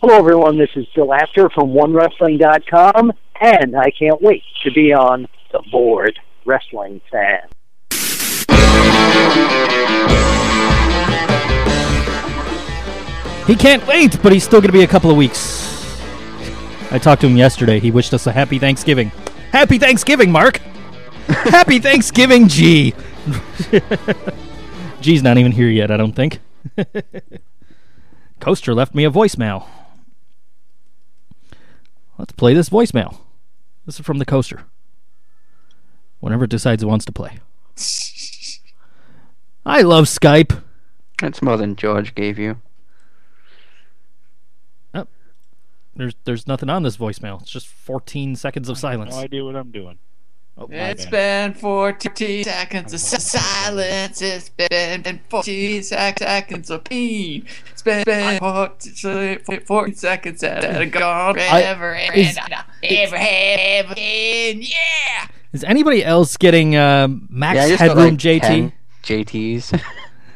Hello, everyone. This is Bill After from OneWrestling.com, and I can't wait to be on the Bored Wrestling Fan. He can't wait, but he's still going to be a couple of weeks. I talked to him yesterday. He wished us a happy Thanksgiving. Happy Thanksgiving, Mark. happy Thanksgiving, G. G's not even here yet, I don't think. Coaster left me a voicemail. Let's play this voicemail. This is from the coaster. Whenever it decides it wants to play. I love Skype. That's more than George gave you. There's there's nothing on this voicemail. It's just 14 seconds of silence. No idea what I'm doing. Oh, It's been 14 seconds of silence. It's been 14 seconds of pain. It's been, been 14, 14 seconds that have gone forever is- and ever, ever again. Yeah! Is anybody else getting uh, max yeah, I just got, headroom like, JT? 10 JTs.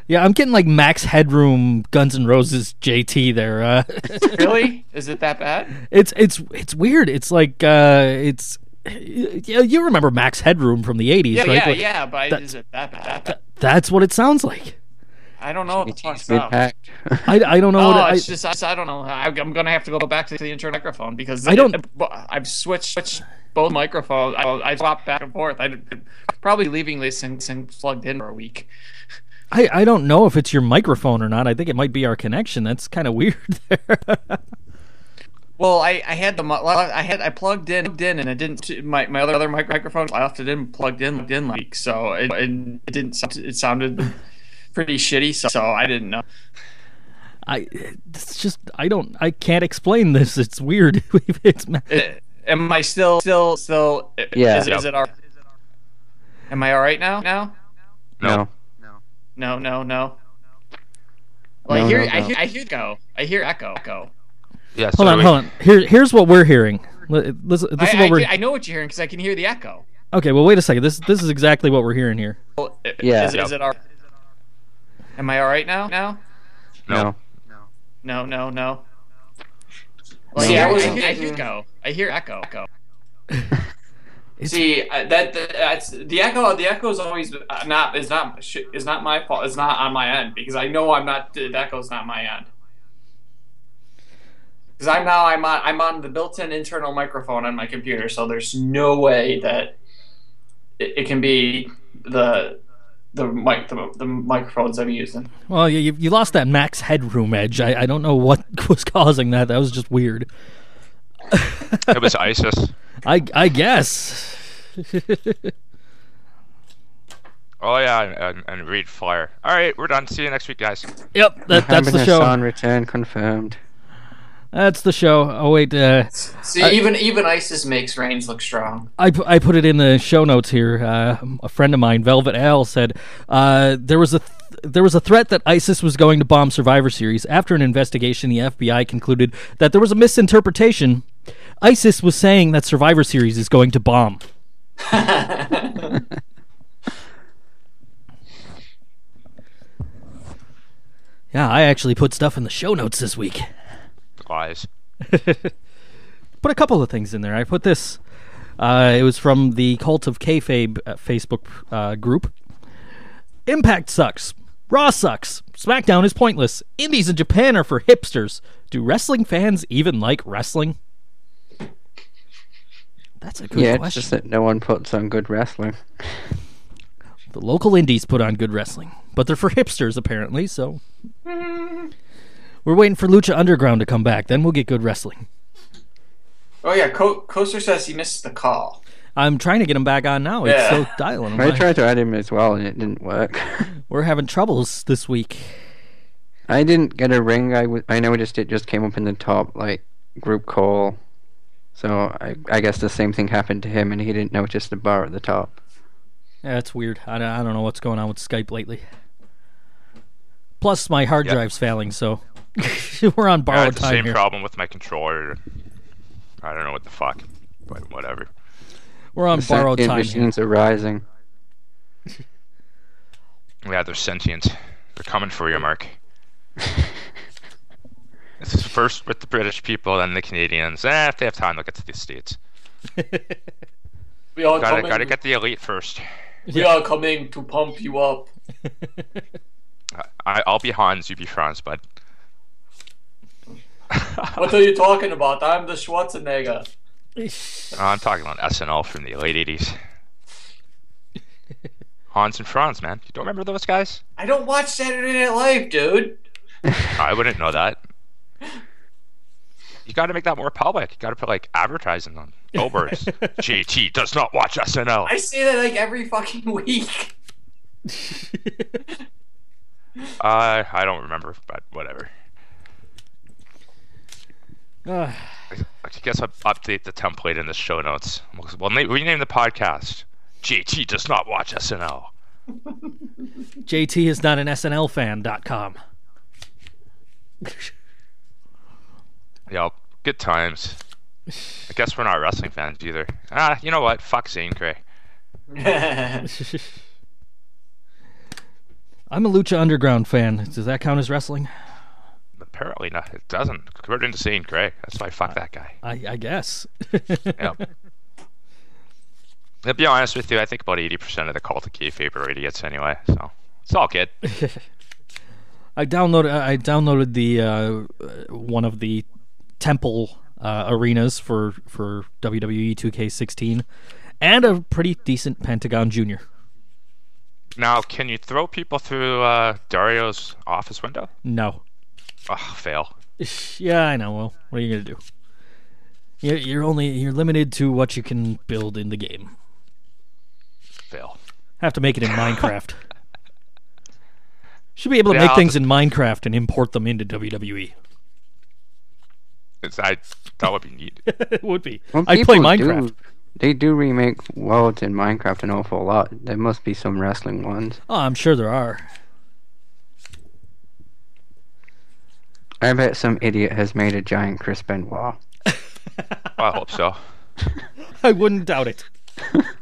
Yeah, I'm getting like max headroom Guns N' Roses JT there. Uh, Really? Is it that bad? it's it's it's weird. It's like uh, it's yeah, you remember Max Headroom from the 80s, Yeah, right? yeah, Like, yeah, but that- is it that bad? That's what it sounds like. I don't know what the fuck JTs mid-packed. I, I don't know Oh, what I, it's just I, I don't know. I, I'm gonna have to go back to the internal microphone because I don't- it- I've switched, switched both microphones. I, I swapped back and forth. I probably leaving this thing, thing plugged in for a week. I I don't know if it's your microphone or not. I think it might be our connection. That's kind of weird there. Well, I, I had the I had I plugged in plugged in and I didn't my, my other other mic- microphone I left it in plugged in plugged in like so it, it, it didn't sound- it sounded pretty shitty so, so I didn't know. I it's just I don't I can't explain this. It's weird. it's ma- Uh, am I still still still? Yeah. Is, is it all? Am I all right now? Now? No. No, no, no. Well, No, I hear, no, I no. hear, I hear go. I hear echo, go. Yeah, hold on, hold on. Here here's what we're hearing. Li- Listen, this I, is what I, we're I know what you're hearing because I can hear the echo. Okay, well wait a second. This this is exactly what we're hearing here. Well, Yeah. Is, is it all? Am I all right now? Now? No. No, no, no. Well, No. yeah, I, No. hear, I hear go. I hear echo, go. It's- See uh, that, that that's the echo. The echo is always uh, not is not sh- is not my fault. It's not on my end because I know I'm not. The echo is not my end. Because I'm now I'm on I'm on the built-in internal microphone on my computer, so there's no way that it, it can be the the mic the, the microphones I'm using. Well, you you- you lost that max headroom edge. I, I don't know what was causing that. That was just weird. It was ISIS. I I guess. Oh yeah, and, and, and read fire. All right, we're done. See you next week, guys. Yep, that, that's the Mohammed show. Hassan return confirmed. That's the show. Oh wait, uh, See, I- even even ISIS makes Reigns look strong. I, I put it in the show notes here. Uh, a friend of mine, Velvet Al, said uh, there was a th- there was a threat that ISIS was going to bomb Survivor Series. After an investigation, the FBI concluded that there was a misinterpretation. ISIS was saying that Survivor Series is going to bomb. Yeah, I actually put stuff in the show notes this week. Lies. put a couple of things in there. I put this. Uh, it was from the Cult of Kayfabe uh, Facebook uh, group. Impact sucks. Raw sucks. SmackDown is pointless. Indies in Japan are for hipsters. Do wrestling fans even like wrestling? That's a good yeah, it's question. just that no one puts on good wrestling. The local indies put on good wrestling, but they're for hipsters apparently. So we're waiting for Lucha Underground to come back. Then we'll get good wrestling. Oh yeah, Co- Coaster says he missed the call. I'm trying to get him back on now. It's Yeah. still dialing. I tried to add him as well, and it didn't work. We're having troubles this week. I didn't get a ring. I, w- I noticed it just came up in the top like group call. So I I guess the same thing happened to him, and he didn't notice the bar at the top. Yeah, it's weird. I don't, I don't know what's going on with Skype lately. Plus, my hard Yep. drive's failing, so we're on I borrowed had the time same here. problem with my controller. I don't know what the fuck, but whatever. We're on The borrowed sentient time here. machines are rising. Yeah, they're sentient. They're coming for you, Mark. This is first with the British people, then the Canadians. Eh, if they have time, they'll get to the States. We are Gotta, coming. gotta get the elite first. we are coming to pump you up. I, I'll be Hans, you be Franz, bud. What are you talking about? I'm the Schwarzenegger. I'm talking about SNL from the late 80s. Hans and Franz, man. You don't remember those guys? I don't watch Saturday Night Live, dude. I wouldn't know that. You gotta make that more public. You gotta put like advertising on billboards. JT does not watch SNL. I say that like every fucking week. Uh, I don't remember, but whatever. I guess I'll update the template in the show notes. We'll, we'll na- rename the podcast. JT does not watch SNL. JT is not an SNL fan.com. Yep, good times. I guess we're not wrestling fans either. Ah, you know what? Fuck Zane Grey. I'm a Lucha Underground fan. Does that count as wrestling? Apparently not. It doesn't. According to Zane Grey. That's why fuck that guy. I, I guess. Yep. to be honest with you, I think about 80% of the cult of kayfabe are idiots anyway, so it's all good. I downloaded I downloaded the uh, one of the temple uh, arenas for for WWE 2K16 and a pretty decent Pentagon Junior. Now, can you throw people through uh, Dario's office window? No. Oh, fail. Yeah, I know. Well, what are you gonna do? You're, you're only you're limited to what you can build in the game. Fail. Have to make it in Minecraft. Should be able to Yeah, make I'll things just- in Minecraft and import them into. WWE. It's, I, that would be neat. it would be. Well, I play Minecraft. Do, they do remake worlds in Minecraft an awful lot. There must be some wrestling ones. Oh, I'm sure there are. I bet some idiot has made a giant Chris Benoit. I hope so. I wouldn't doubt it.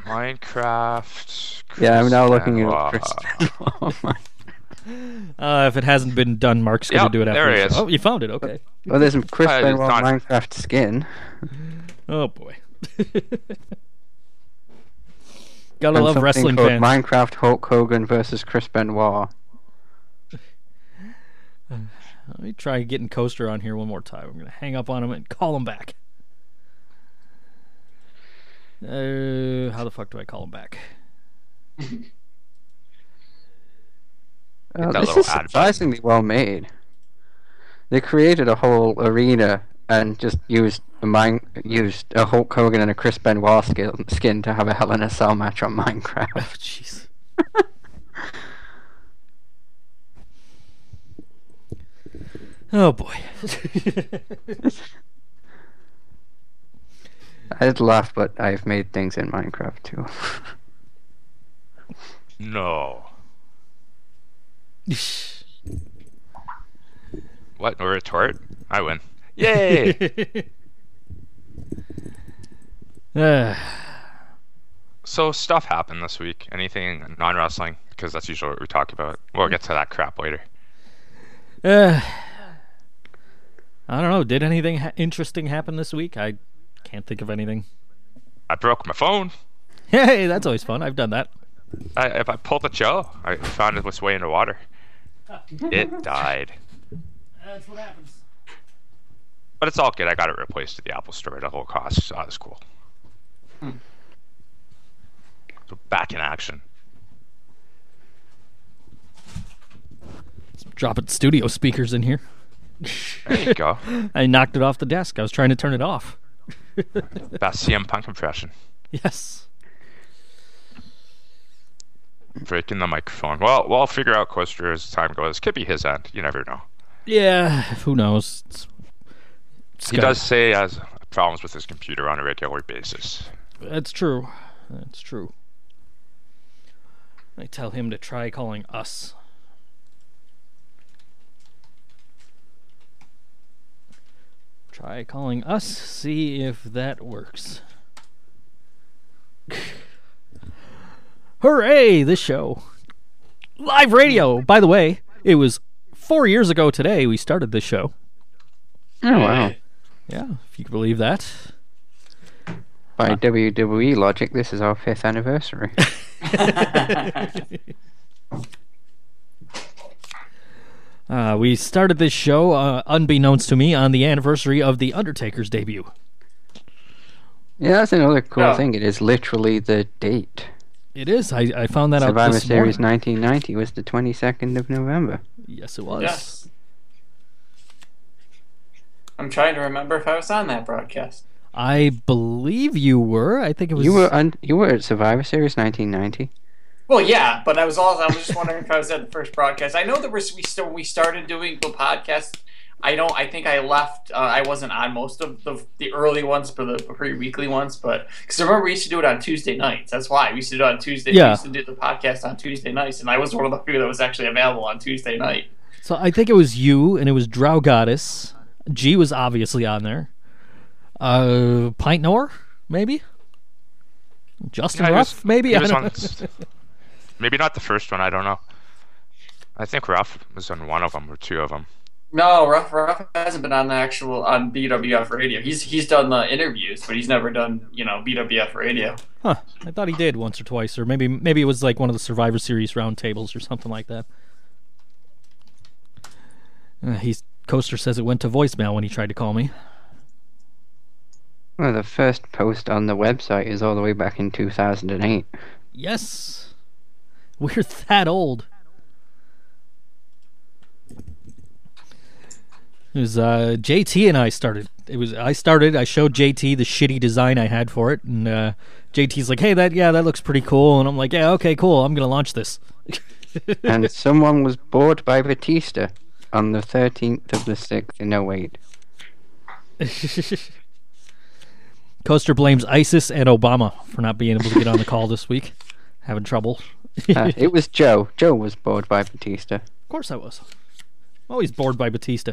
Minecraft. Yeah, I'm now Chris looking Benoit. at Chris Benoit. Uh, if it hasn't been done, Mark's gonna Yep, do it after. there he this. is. Oh, you found it. Okay. well, there's some Chris Uh, Benoit not- Minecraft skin. Oh boy. Gotta and love wrestling fans. Minecraft Hulk Hogan versus Chris Benoit. Let me try getting Coaster on here one more time. I'm gonna hang up on him and call him back. Uh, how the fuck do I call him back? Uh, this is ad button. surprisingly well made. They created a whole arena and just used a mine, used a Hulk Hogan and a Chris Benoit skin, skin to have a Hell in a Cell match on Minecraft. Oh, jeez. oh boy. I'd laugh, but I've made things in Minecraft too. No. What? No retort? I win. Yay! So stuff happened this week. Anything non-wrestling? Because that's usually what we talk about. We'll get to that crap later. uh, I don't know. Did anything ha- interesting happen this week? I can't think of anything. I broke my phone. Hey, that's always fun. I've done that. I, if I pulled the Joe, I found it was way into water. It died. That's what happens. But it's all good. I got it replaced at the Apple Store at a low cost, so that was cool. Hmm. So back in action. Dropping studio speakers in here. There you go. I knocked it off the desk. I was trying to turn it off. Best CM Punk impression. Yes. Breaking the microphone. Well, we'll figure out Coaster as time goes. Could be his end. You never know. Yeah. Who knows? It's, He Skype. does say he has problems with his computer on a regular basis. That's true. That's true. I tell him to try calling us. Try calling us, see if that works. Hooray, this show. Live radio. By the way, it was four years ago today we started this show. Oh wow. Yeah, if you can believe that. By WWE logic, this is our fifth anniversary. Uh, we started this show, uh, unbeknownst to me, on the anniversary of The Undertaker's debut. yeah, that's another cool Yeah. thing. It is literally the date. It is. I, I found that out Survivor this Series morning. 1990 was the 22nd of November. Yes, it was. Yes. I'm trying to remember if I was on that broadcast. I believe you were. I think it was. You were un- you were at Survivor Series 1990. Well, yeah, but I was also I was just wondering if I was at the first broadcast. I know that we're, we still we started doing the podcast. I don't. I think I left. Uh, I wasn't on most of the the early ones, but the pre weekly ones. But because I remember we used to do it on Tuesday nights. That's why we used to do it on Tuesday. Yeah. We used to do the podcast on Tuesday nights, and I was one of the few that was actually available on Tuesday night. So I think it was you, and it was Drow Goddess. G was obviously on there. Uh, Pint Nor, maybe. Justin Yeah, Ruff, was- maybe. I don't on s- Maybe not the first one. I don't know. I think Ruff was on one of them or two of them. No, Ruff Ruff hasn't been on the actual on BWF radio. He's he's done the interviews, but he's never done you know BWF radio. Huh. I thought he did once or twice, or maybe maybe it was like one of the Survivor Series roundtables or something like that. Uh, he's Coaster says it went to voicemail when he tried to call me. Well, the first post on the website is all the way back in 2008. Yes, we're that old. It was uh, JT and I started. It was I started. I showed JT the shitty design I had for it, and uh, JT's like, "Hey, that yeah, that looks pretty cool." And I'm like, "Yeah, okay, cool. I'm gonna launch this." and someone was bored by Batista on the 13th of the 6th in 08. Coaster blames ISIS and Obama for not being able to get on the call this week. Having trouble. Uh, it was Joe. Joe was bored by Batista. Of course I was. Always bored by Batista.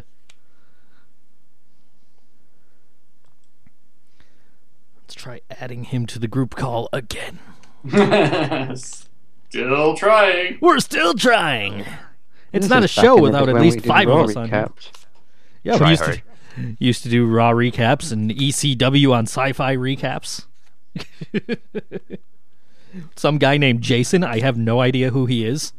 Let's try adding him to the group call again. Still trying. We're still trying. It's This not a show without at least five of us on. here. recaps. Yeah, we Try used to, used to do Raw recaps and ECW on sci-fi recaps. Some guy named Jason. I have no idea who he is.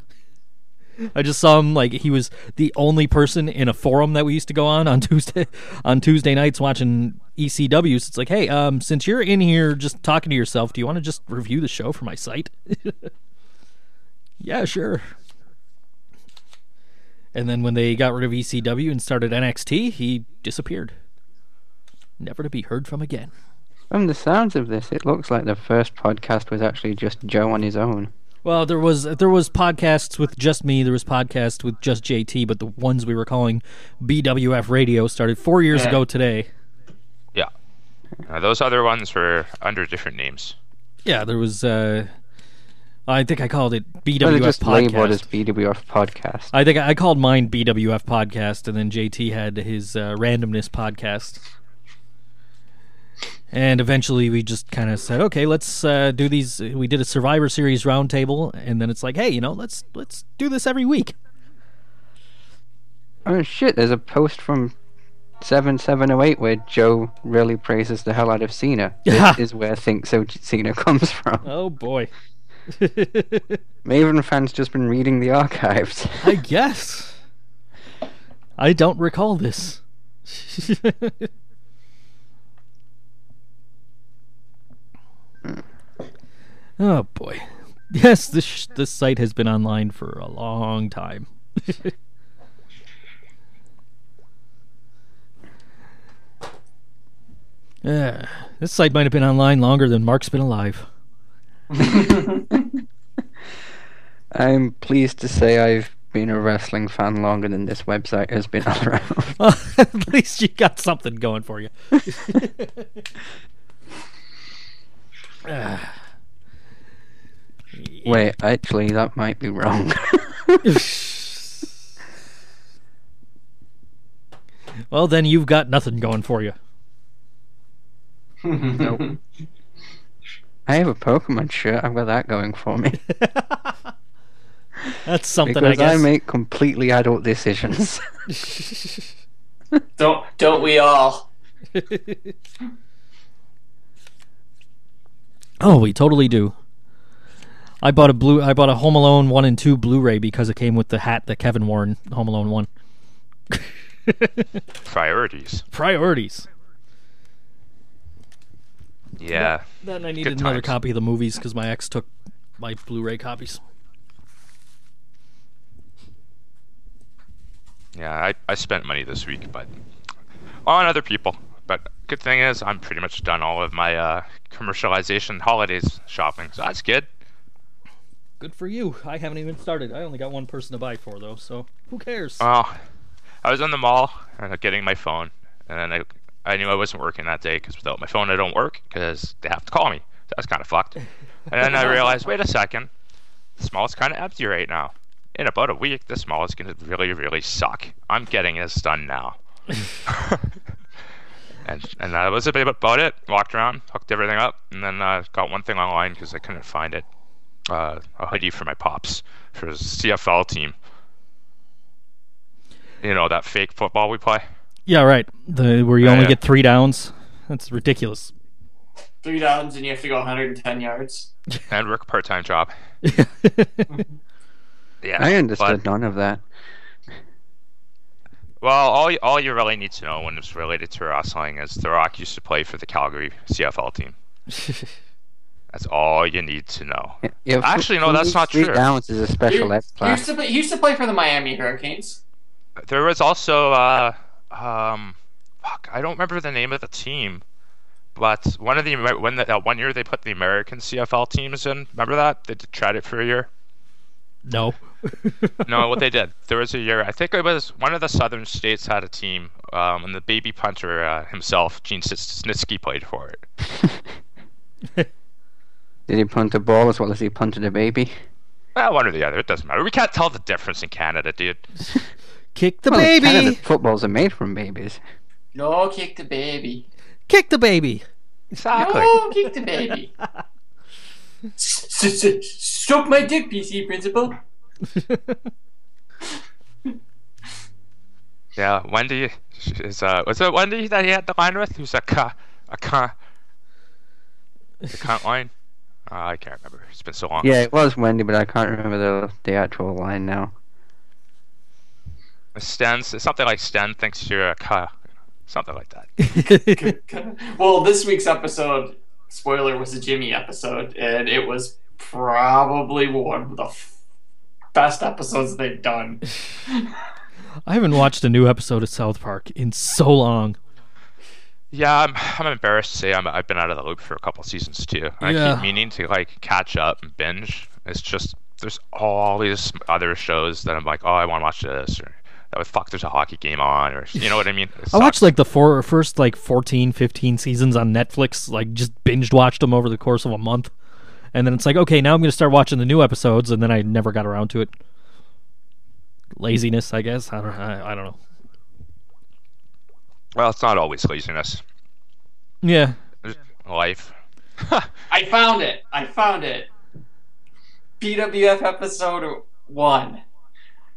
I just saw him like he was the only person in a forum that we used to go on on Tuesday on Tuesday nights watching ECW. So it's like, hey, um, since you're in here just talking to yourself, do you want to just review the show for my site? yeah, sure. And then when they got rid of ECW and started NXT, he disappeared. Never to be heard from again. From the sounds of this, it looks like the first podcast was actually just Joe on his own. Well, there was there was podcasts with just me. There was podcasts with just JT, but the ones we were calling BWF Radio started four years Yeah. ago today. Yeah. Uh, those other ones were under different names. Yeah, there was. uh I think I called it BWF they just labeled as Podcast. BWF podcast. I think I called mine BWF Podcast, and then JT had his uh, Randomness Podcast. And eventually, we just kind of said, "Okay, let's uh, do these." We did a Survivor Series roundtable, and then it's like, "Hey, you know, let's let's do this every week." Oh shit! There's a post from seven seven oh eight where Joe really praises the hell out of Cena. Yeah. This is where Think So Cena comes from. Oh boy. Maven fans just been reading the archives. I guess. I don't recall this. Oh boy. Yes, this sh- this site has been online for a long time. Yeah, this site might have been online longer than Mark's been alive. I'm pleased to say I've been a wrestling fan longer than this website has been around. Well, at least you got something going for you. Ah. Wait, actually, that might be wrong. well, then you've got nothing going for you. nope. I have a Pokemon shirt. I've got that going for me. That's something, because I guess. make completely adult decisions. Don't don't we all? oh, we totally do. I bought a blue. I bought a Home Alone one and two Blu-ray because it came with the hat that Kevin wore in Home Alone one. Priorities. Priorities. Yeah. Then I needed Good another times. copy of the movies because my ex took my Blu-ray copies. Yeah, I, I spent money this week, but on other people. But good thing is, I'm pretty much done all of my uh, commercialization holidays shopping, so that's good. Good for you. I haven't even started. I only got one person to buy for though, so who cares? Oh, I was in the mall and getting my phone, and then I, I knew I wasn't working that day because without my phone I don't work because they have to call me. So that's kind of fucked. And then I realized, wait a second, the mall is kind of empty right now. In about a week, this mall is going to really, really suck. I'm getting this done now. and and that was a bit about it. Walked around, hooked everything up, and then uh, got one thing online because I couldn't find it. Uh, a hoodie for my pops for his CFL team. You know that fake football we play. yeah, right. The where you Yeah, only yeah. get three downs. That's ridiculous. Three downs and you have to go 110 yards. and work a part-time job. Yeah, I understood but- none of that. well, all you, all you really need to know when it's related to wrestling is The Rock used to play for the Calgary CFL team. That's all you need to know. Yeah, Actually, no, that's not three true. downs is a special He- X He used, class. to play, he used to play for the Miami Hurricanes. There was also uh, um, fuck, I don't remember the name of the team, but one of the when the, that one year they put the American CFL teams in. Remember that they tried it for a year. no. no, what they did, there was a year. I think it was one of the southern states had a team, um, and the baby punter uh, himself, Gene Snitsky, played for it. Did he punt the ball as well as he punted a baby? Well, one or the other, it doesn't matter. We can't tell the difference in Canada, dude. Kick the Well, baby. Canada footballs are made from babies. No, kick the baby. Kick the baby. Exactly. No, kick the baby. Stroke my dick, PC principal. Yeah, Wendy is uh, was it Wendy that he had the line with? Who's a ca, a ca, the cunt line? Uh, I can't remember. It's been so long. Yeah, it was Wendy, but I can't remember the the actual line now. Stan's something like Sten thinks you're a ca, something like that. well, this week's episode, spoiler, was a Jimmy episode, and it was probably one of the f- best episodes they've done. I haven't watched a new episode of South Park in so long. Yeah, I'm, I'm embarrassed to say I'm, I've been out of the loop for a couple seasons too. I Yeah. keep meaning to like catch up and binge. It's just there's all these other shows that I'm like, oh, I want to watch this, or oh, fuck, there's a hockey game on, or you know what I mean. I watched like the four, first like 14, 15 seasons on Netflix. Like just binged watched them over the course of a month, and then it's like, okay, now I'm going to start watching the new episodes, and then I never got around to it. Laziness, I guess. I don't. I, I don't know. Well, it's not always laziness. Yeah. There's life. I found it. I found it. PWF episode one.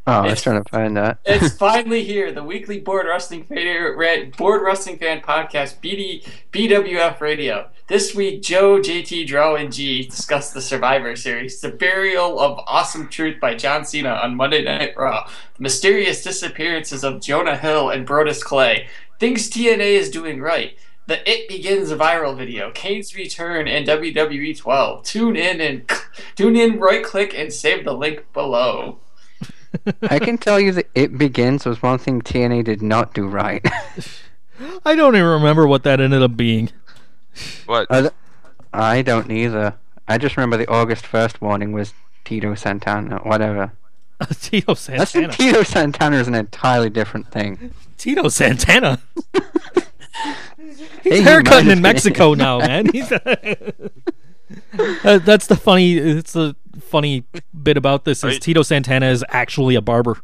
Oh, I was It's- trying to find that. It's finally here. The weekly bored wrestling fan, ra- bored wrestling fan podcast, BD, BWF Radio. This week, Joe, JT, Drow, and G discuss the Survivor Series, the burial of Awesome Truth by John Cena on Monday Night Raw, the mysterious disappearances of Jonah Hill and Brodus Clay, things TNA is doing right. The It Begins viral video, Kane's return, and WWE 12. Tune in and tune in, right click, and save the link below. I can tell you that It Begins was one thing TNA did not do right. I don't even remember what that ended up being. What? Uh, I I don't either. I just remember the August 1st warning was Tito Santana, whatever. Tito I think Santana. Tito Santana is an entirely different thing. Tito Santana. He's he haircutting might in Mexico been. now, man. He's Uh, that's the funny. It's the funny bit about this is Right. Tito Santana is actually a barber.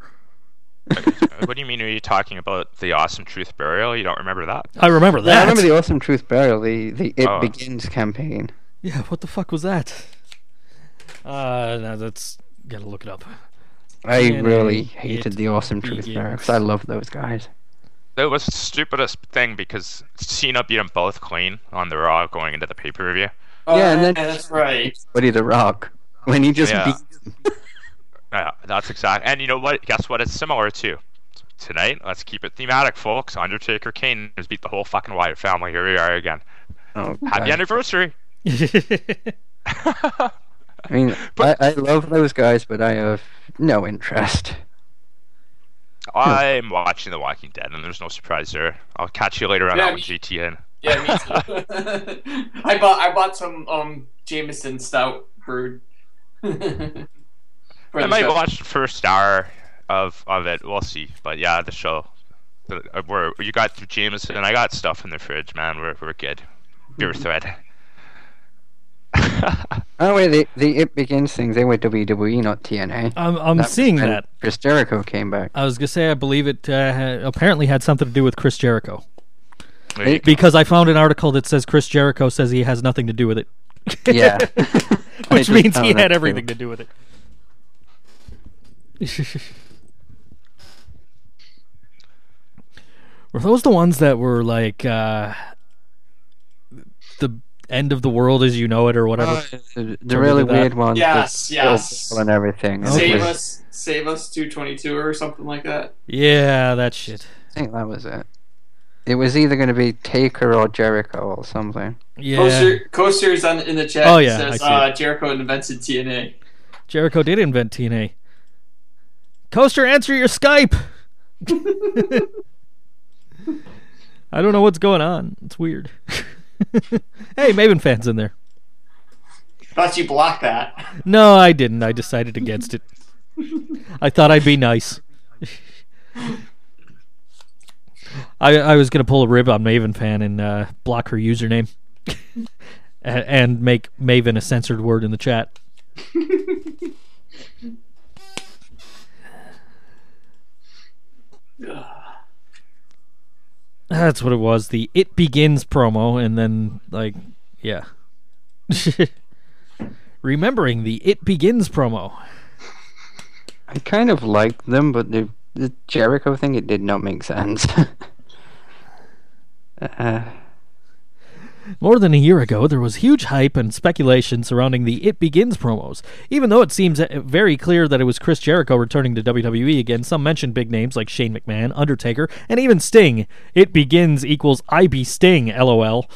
what do you mean? Are you talking about the Awesome Truth Burial? You don't remember that? I remember Yeah, that. I remember the Awesome Truth Burial, the, the It Oh. Begins campaign. Yeah, what the fuck was that? Uh, no, that's gotta look it up. I And really it hated the Awesome Truth begins. Burial because I love those guys. it was the stupidest thing because Cena beat them both clean on the Raw going into the pay per view. Oh, Yeah, and oh, then- that's right. Buddy the Rock when he just Yeah. beat Yeah, that's exact. And you know what? Guess what? It's similar to tonight. Let's keep it thematic, folks. Undertaker Kane has beat the whole fucking Wyatt family. Here we are again. Oh, Happy God. anniversary. I mean, I, I love those guys, but I have no interest. I'm watching The Walking Dead, and there's no surprise there. I'll catch you later on Yeah, that me- with GTN. Yeah, me too. I bought I bought some um Jameson stout brewed. I might show. watch the first hour of of it. We'll see. But yeah, the show. The, uh, we're, you got Jameson, and I got stuff in the fridge, man. We're we're good. Beer thread. Oh wait, the the It Begins things they were WWE, not TNA. I'm I'm That seeing that. Chris Jericho came back. I was gonna say I believe it uh, ha- apparently had something to do with Chris Jericho There go. because I found an article that says Chris Jericho says he has nothing to do with it. Yeah, which means he had everything too. to do with it. were those the ones that were like uh, the end of the world as you know it or whatever? Uh, the, the really weird ones. with Yes, yes. And everything. Save was- us, save us, two twenty two or something like that. yeah, that shit. I think that was it. It was either going to be Taker or Jericho or something. Yeah, Coaster, coasters on in the chat Oh, yeah, says uh, Jericho invented TNA. Jericho did invent TNA. Coaster, answer your Skype. I don't know what's going on. It's weird. hey, Maven fans in there. Thought you blocked that. No, I didn't. I decided against it. I thought I'd be nice. I I was gonna pull a rib on Maven fan and uh, block her username, and, and make Maven a censored word in the chat. That's what it was. The "It Begins" promo, and then like, yeah. Remembering the "It Begins" promo. I kind of liked them, but the the Jericho thing it did not make sense. uh, More than a year ago, there was huge hype and speculation surrounding the It Begins promos. Even though it seems uh, very clear that it was Chris Jericho returning to WWE again, some mentioned big names like Shane McMahon, Undertaker, and even Sting. It Begins equals I be Sting, lol.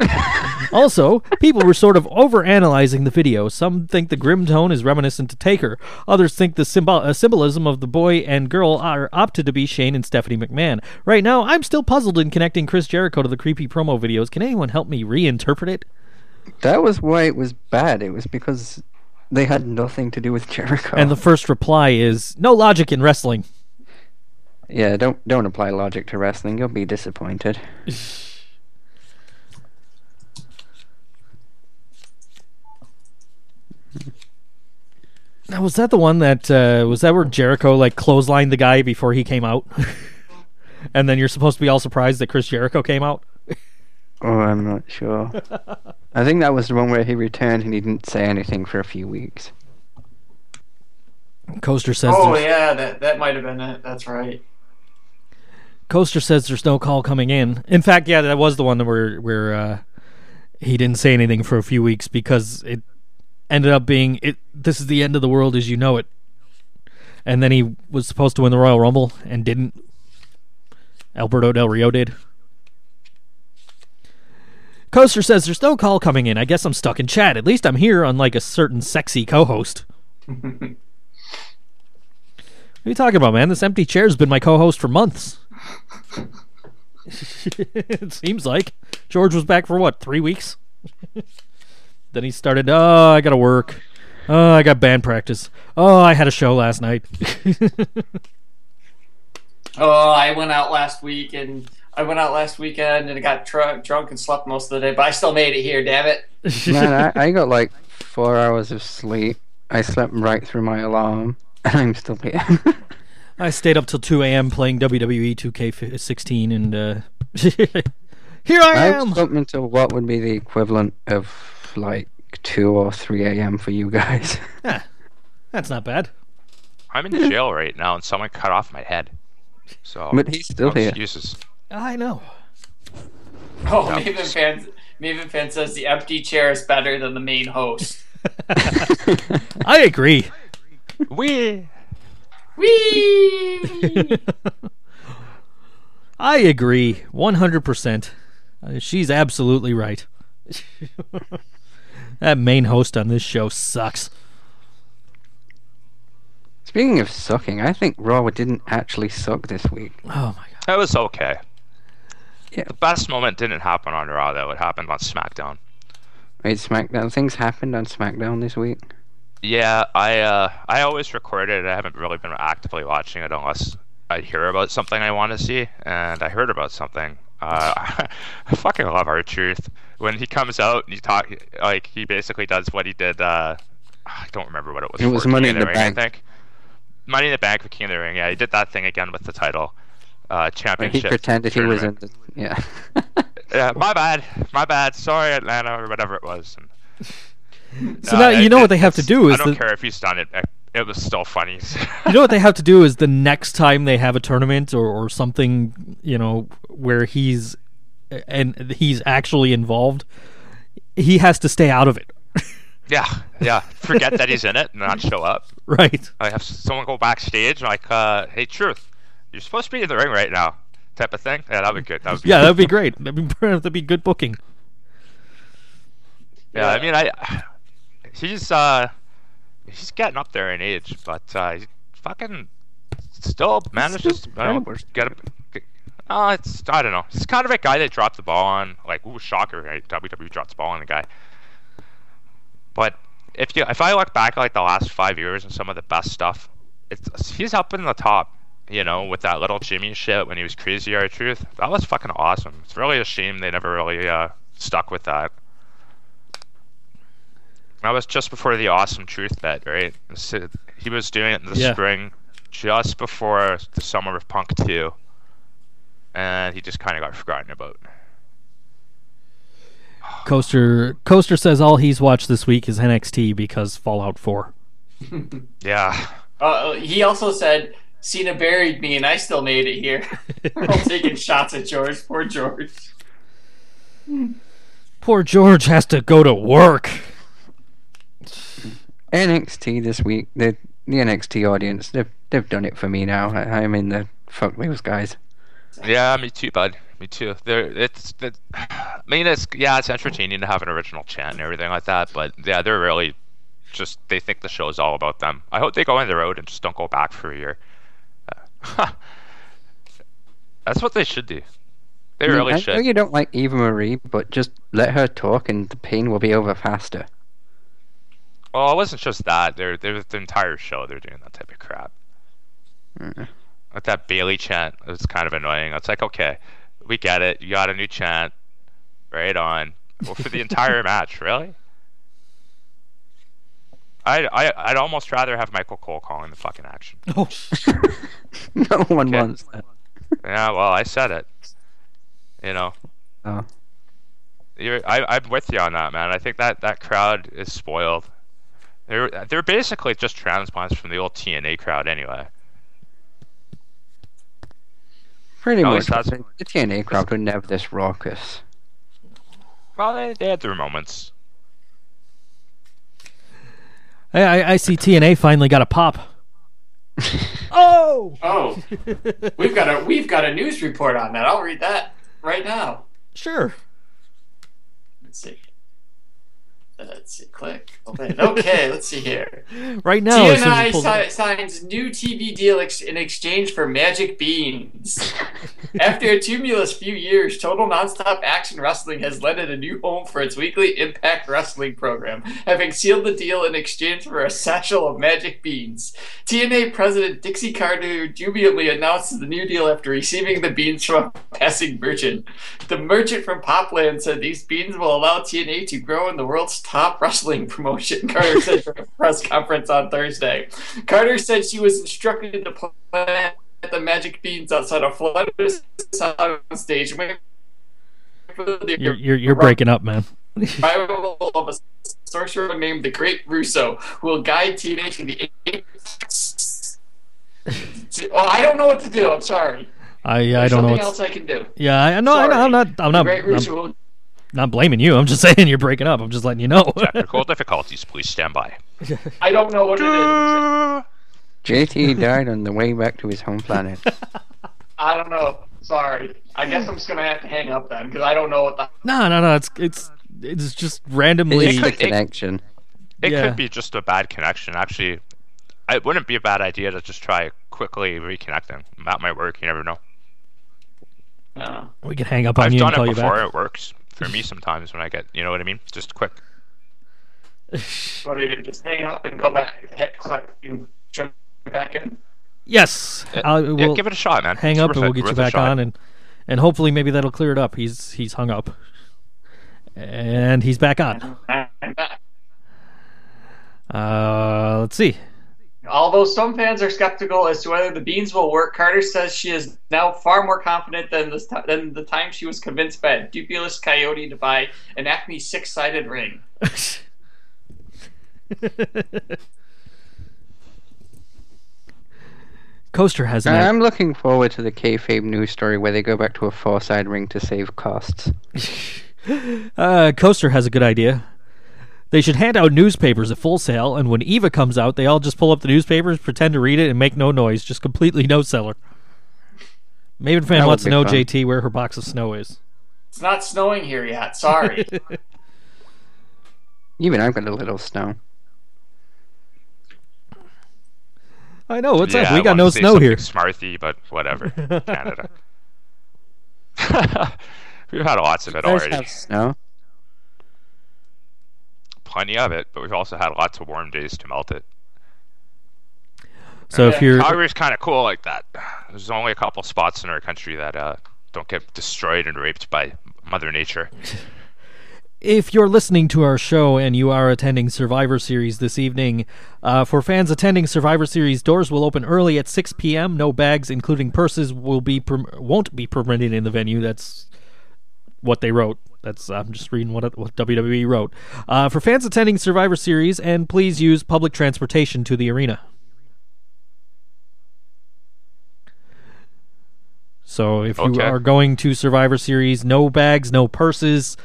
also, people were sort of over-analyzing the video. Some think the grim tone is reminiscent to Taker. Others think the symbol- uh, symbolism of the boy and girl are opted to be Shane and Stephanie McMahon. Right now, I'm still puzzled in connecting Chris Jericho to the creepy promo videos. Can anyone help me reinterpret it? that was why it was bad. It was because they had nothing to do with Jericho. And the first reply is no logic in wrestling. yeah, don't don't apply logic to wrestling. You'll be disappointed. Now, was that the one that uh, was that where Jericho like clotheslined the guy before he came out? and then you're supposed to be all surprised that Chris Jericho came out? Oh, I'm not sure. I think that was the one where he returned and he didn't say anything for a few weeks. Coaster says Oh there's, yeah, that that might have been it. That's right. Coaster says there's no call coming in. In fact, yeah, that was the one where where uh, he didn't say anything for a few weeks because it ended up being it. This is the end of the world as you know it. And then he was supposed to win the Royal Rumble and didn't. Alberto Del Rio did. Coaster says there's no call coming in. I guess I'm stuck in chat. At least I'm here, unlike a certain sexy co-host. What are you talking about, man? This empty chair's been my co-host for months. it seems like George was back for what three weeks. then he started. Oh, I gotta work. Oh, I got band practice. Oh, I had a show last night. Oh, I went out last week and I went out last weekend and I got tr- drunk and slept most of the day, but I still made it here. Damn it! Man, I, I got like four hours of sleep. I slept right through my alarm, and I'm still here. I stayed up till two a.m. playing E WWE 2K16, and uh, here I I am. was up until what would be the equivalent of like two or three a.m. for you guys. yeah, That's not bad. I'm in jail right now, and someone cut off my head. So But he's still no here. excuses. I know. Oh, Yeah. Maven fan, Maven fan says the empty chair is better than the main host. I agree. We Whee! I agree, one hundred percent. Uh, she's absolutely right. That main host on this show sucks. Speaking of sucking, I think Raw didn't actually suck this week. Oh my god. that was okay. Yeah. The best moment didn't happen on Raw though. It happened on SmackDown. Wait, SmackDown. Things happened on SmackDown this week. Yeah, I uh, I always record it. I haven't really been actively watching it unless I hear about something I want to see, and I heard about something. Uh, I fucking love R-Truth when he comes out and he talk like he basically does what he did. Uh, I don't remember what it was. It was Money in of the Ring, Bank. I think. Money in the Bank for King of the Ring. Yeah, he did that thing again with the title, uh, championship. he pretended he was in the. Yeah. Yeah, my bad, my bad. Sorry, Atlanta, or whatever it was. And, So now you know what they have to do is I don't the- care if he's done it. It, was still funny. You know what they have to do is the next time they have a tournament or, or something, you know, where he's and he's actually involved, he has to stay out of it. Yeah, yeah. Forget that he's in it and not show up. right. I have someone go backstage like, uh, "Hey, Truth, you're supposed to be in the ring right now," type of thing. Yeah, that'd be good. That would be Yeah, that'd be great. That'd be, that'd be good booking. yeah. I mean, I he's uh he's getting up there in age, but uh, he's fucking still manages to still I don't know, get a. Uh, it's I don't know. He's kind of a guy that dropped the ball on. Like, ooh, shocker! Right? WWE dropped the ball on the guy. But if you if I look back at like the last five years and some of the best stuff, it's he's up in the top. You know, with that little Jimmy shit when he was crazy R-Truth, that was fucking awesome. It's really a shame they never really uh, stuck with that. That was just before the awesome truth bet, right? So he was doing it in the Yeah. spring, just before the summer of Punk two, and he just kind of got forgotten about. Coaster Coaster says all he's watched this week is NXT because Fallout 4. Yeah. Uh, he also said, Cena buried me and I still made it here. We're all taking shots at George. Poor George. Poor George has to go to work. NXT this week. The the NXT audience. They've they've done it for me now. I, I'm in the fuck those guys. Yeah, me too, bud. Me too. There, it's. It, I mean, it's yeah, it's entertaining to have an original chant and everything like that, but yeah, they're really just they think the show's all about them. I hope they go on the road and just don't go back for a year. Uh, that's what they should do. They I mean, really I should. know you don't like Eva Marie, but just let her talk, and the pain will be over faster. Well, it wasn't just that. They're, they're the entire show. They're doing that type of crap. Mm. Like that Bayley chant it was kind of annoying. It's like, okay, we get it. You got a new chant. Right on. Well, for the entire match, really? I I I'd almost rather have Michael Cole calling the fucking action. Oh, no one Okay. wants that. Yeah, well, I said it. You know, Oh. you're, I I'm with you on that, man. I think that that crowd is spoiled. They're they're basically just transplants from the old TNA crowd, anyway. Pretty At much. least that's- The the TNA crowd were never this raucous. Well, they, they had their moments. I, I, I see TNA finally got a pop. oh! Oh, we've got a we've got a news report on that. I'll read that right now. Sure. Let's see. Let's see. Click. Open. Okay, let's see here. Right now, as soon as TNA you pull it si- signs new TV deal ex- in exchange for Magic Beans. After a tumultuous few years, Total Nonstop Action Wrestling has landed a new home for its weekly Impact Wrestling program, having sealed the deal in exchange for a satchel of Magic Beans. TNA President Dixie Carter jubilantly announced the new deal after receiving the beans from a passing merchant. The merchant from Popland said these beans will allow TNA to grow in the world's top wrestling promotion, Carter said during a press conference on Thursday. Carter said she was instructed to plant the magic beans outside of Flutter's stage. the You're, you're, you're breaking up, man. of a sorcerer named the Great Russo, who will guide TNA to the. Oh, I don't know what to do. I'm sorry. I I There's don't know. Something else I can do. yeah, I know. I. I'm not. I'm not. Great I'm Russo. Not blaming you. I'm just saying you're breaking up. I'm just letting you know. Technical difficulties. Please stand by. I don't know what it is. JT died on the way back to his home planet. I don't know. Sorry. I guess I'm just gonna have to hang up then because I don't know what the. no, no, no. It's it's it's just randomly. It's could- it- connection. It Yeah. could be just a bad connection. Actually, it wouldn't be a bad idea to just try quickly reconnecting. That might work. You never know. Uh, we can hang up on I've you done and call it you before. back. It works for me sometimes when I get, you know what I mean? Just quick. what do you do? Just hang up and go back. Hit click and jump back in. Yes, Yeah, I'll, yeah, we'll give it a shot, man. hang It's up and we'll get you back on, and and hopefully maybe that'll clear it up. He's he's hung up, and he's back on. Uh, let's see. Although some fans are skeptical as to whether the beans will work, Carter says she is now far more confident than the, than the time she was convinced by a dupulous coyote to buy an Acme six-sided ring. Coaster has an I'm looking forward to the kayfabe news story where they go back to a four-side ring to save costs. Uh, Coaster has a good idea. They should hand out newspapers at full sale, and when Eva comes out, they all just pull up the newspapers, pretend to read it, and make no noise. Just completely no seller. Maven fan That wants to know fun. JT where her box of snow is. It's not snowing here yet. Sorry. Even I've got a little snow. I know. What's yeah, up? I We got no to snow here. something Smarthy, but whatever. Canada. We've had lots of it already. have snow? Plenty of it, but we've also had lots of warm days to melt it. So if you're Calgary's kind of cool like that. There's only a couple spots in our country that uh, don't get destroyed and raped by Mother Nature. if you're listening to our show and you are attending Survivor Series this evening, uh, for fans attending Survivor Series, doors will open early at 6 p.m. No bags, including purses, will be perm- won't be permitted in the venue. That's what they wrote. That's I'm just reading what what WWE wrote. Uh, for fans attending Survivor Series, and please use public transportation to the arena. So if you are going to Survivor Series, no bags, no purses,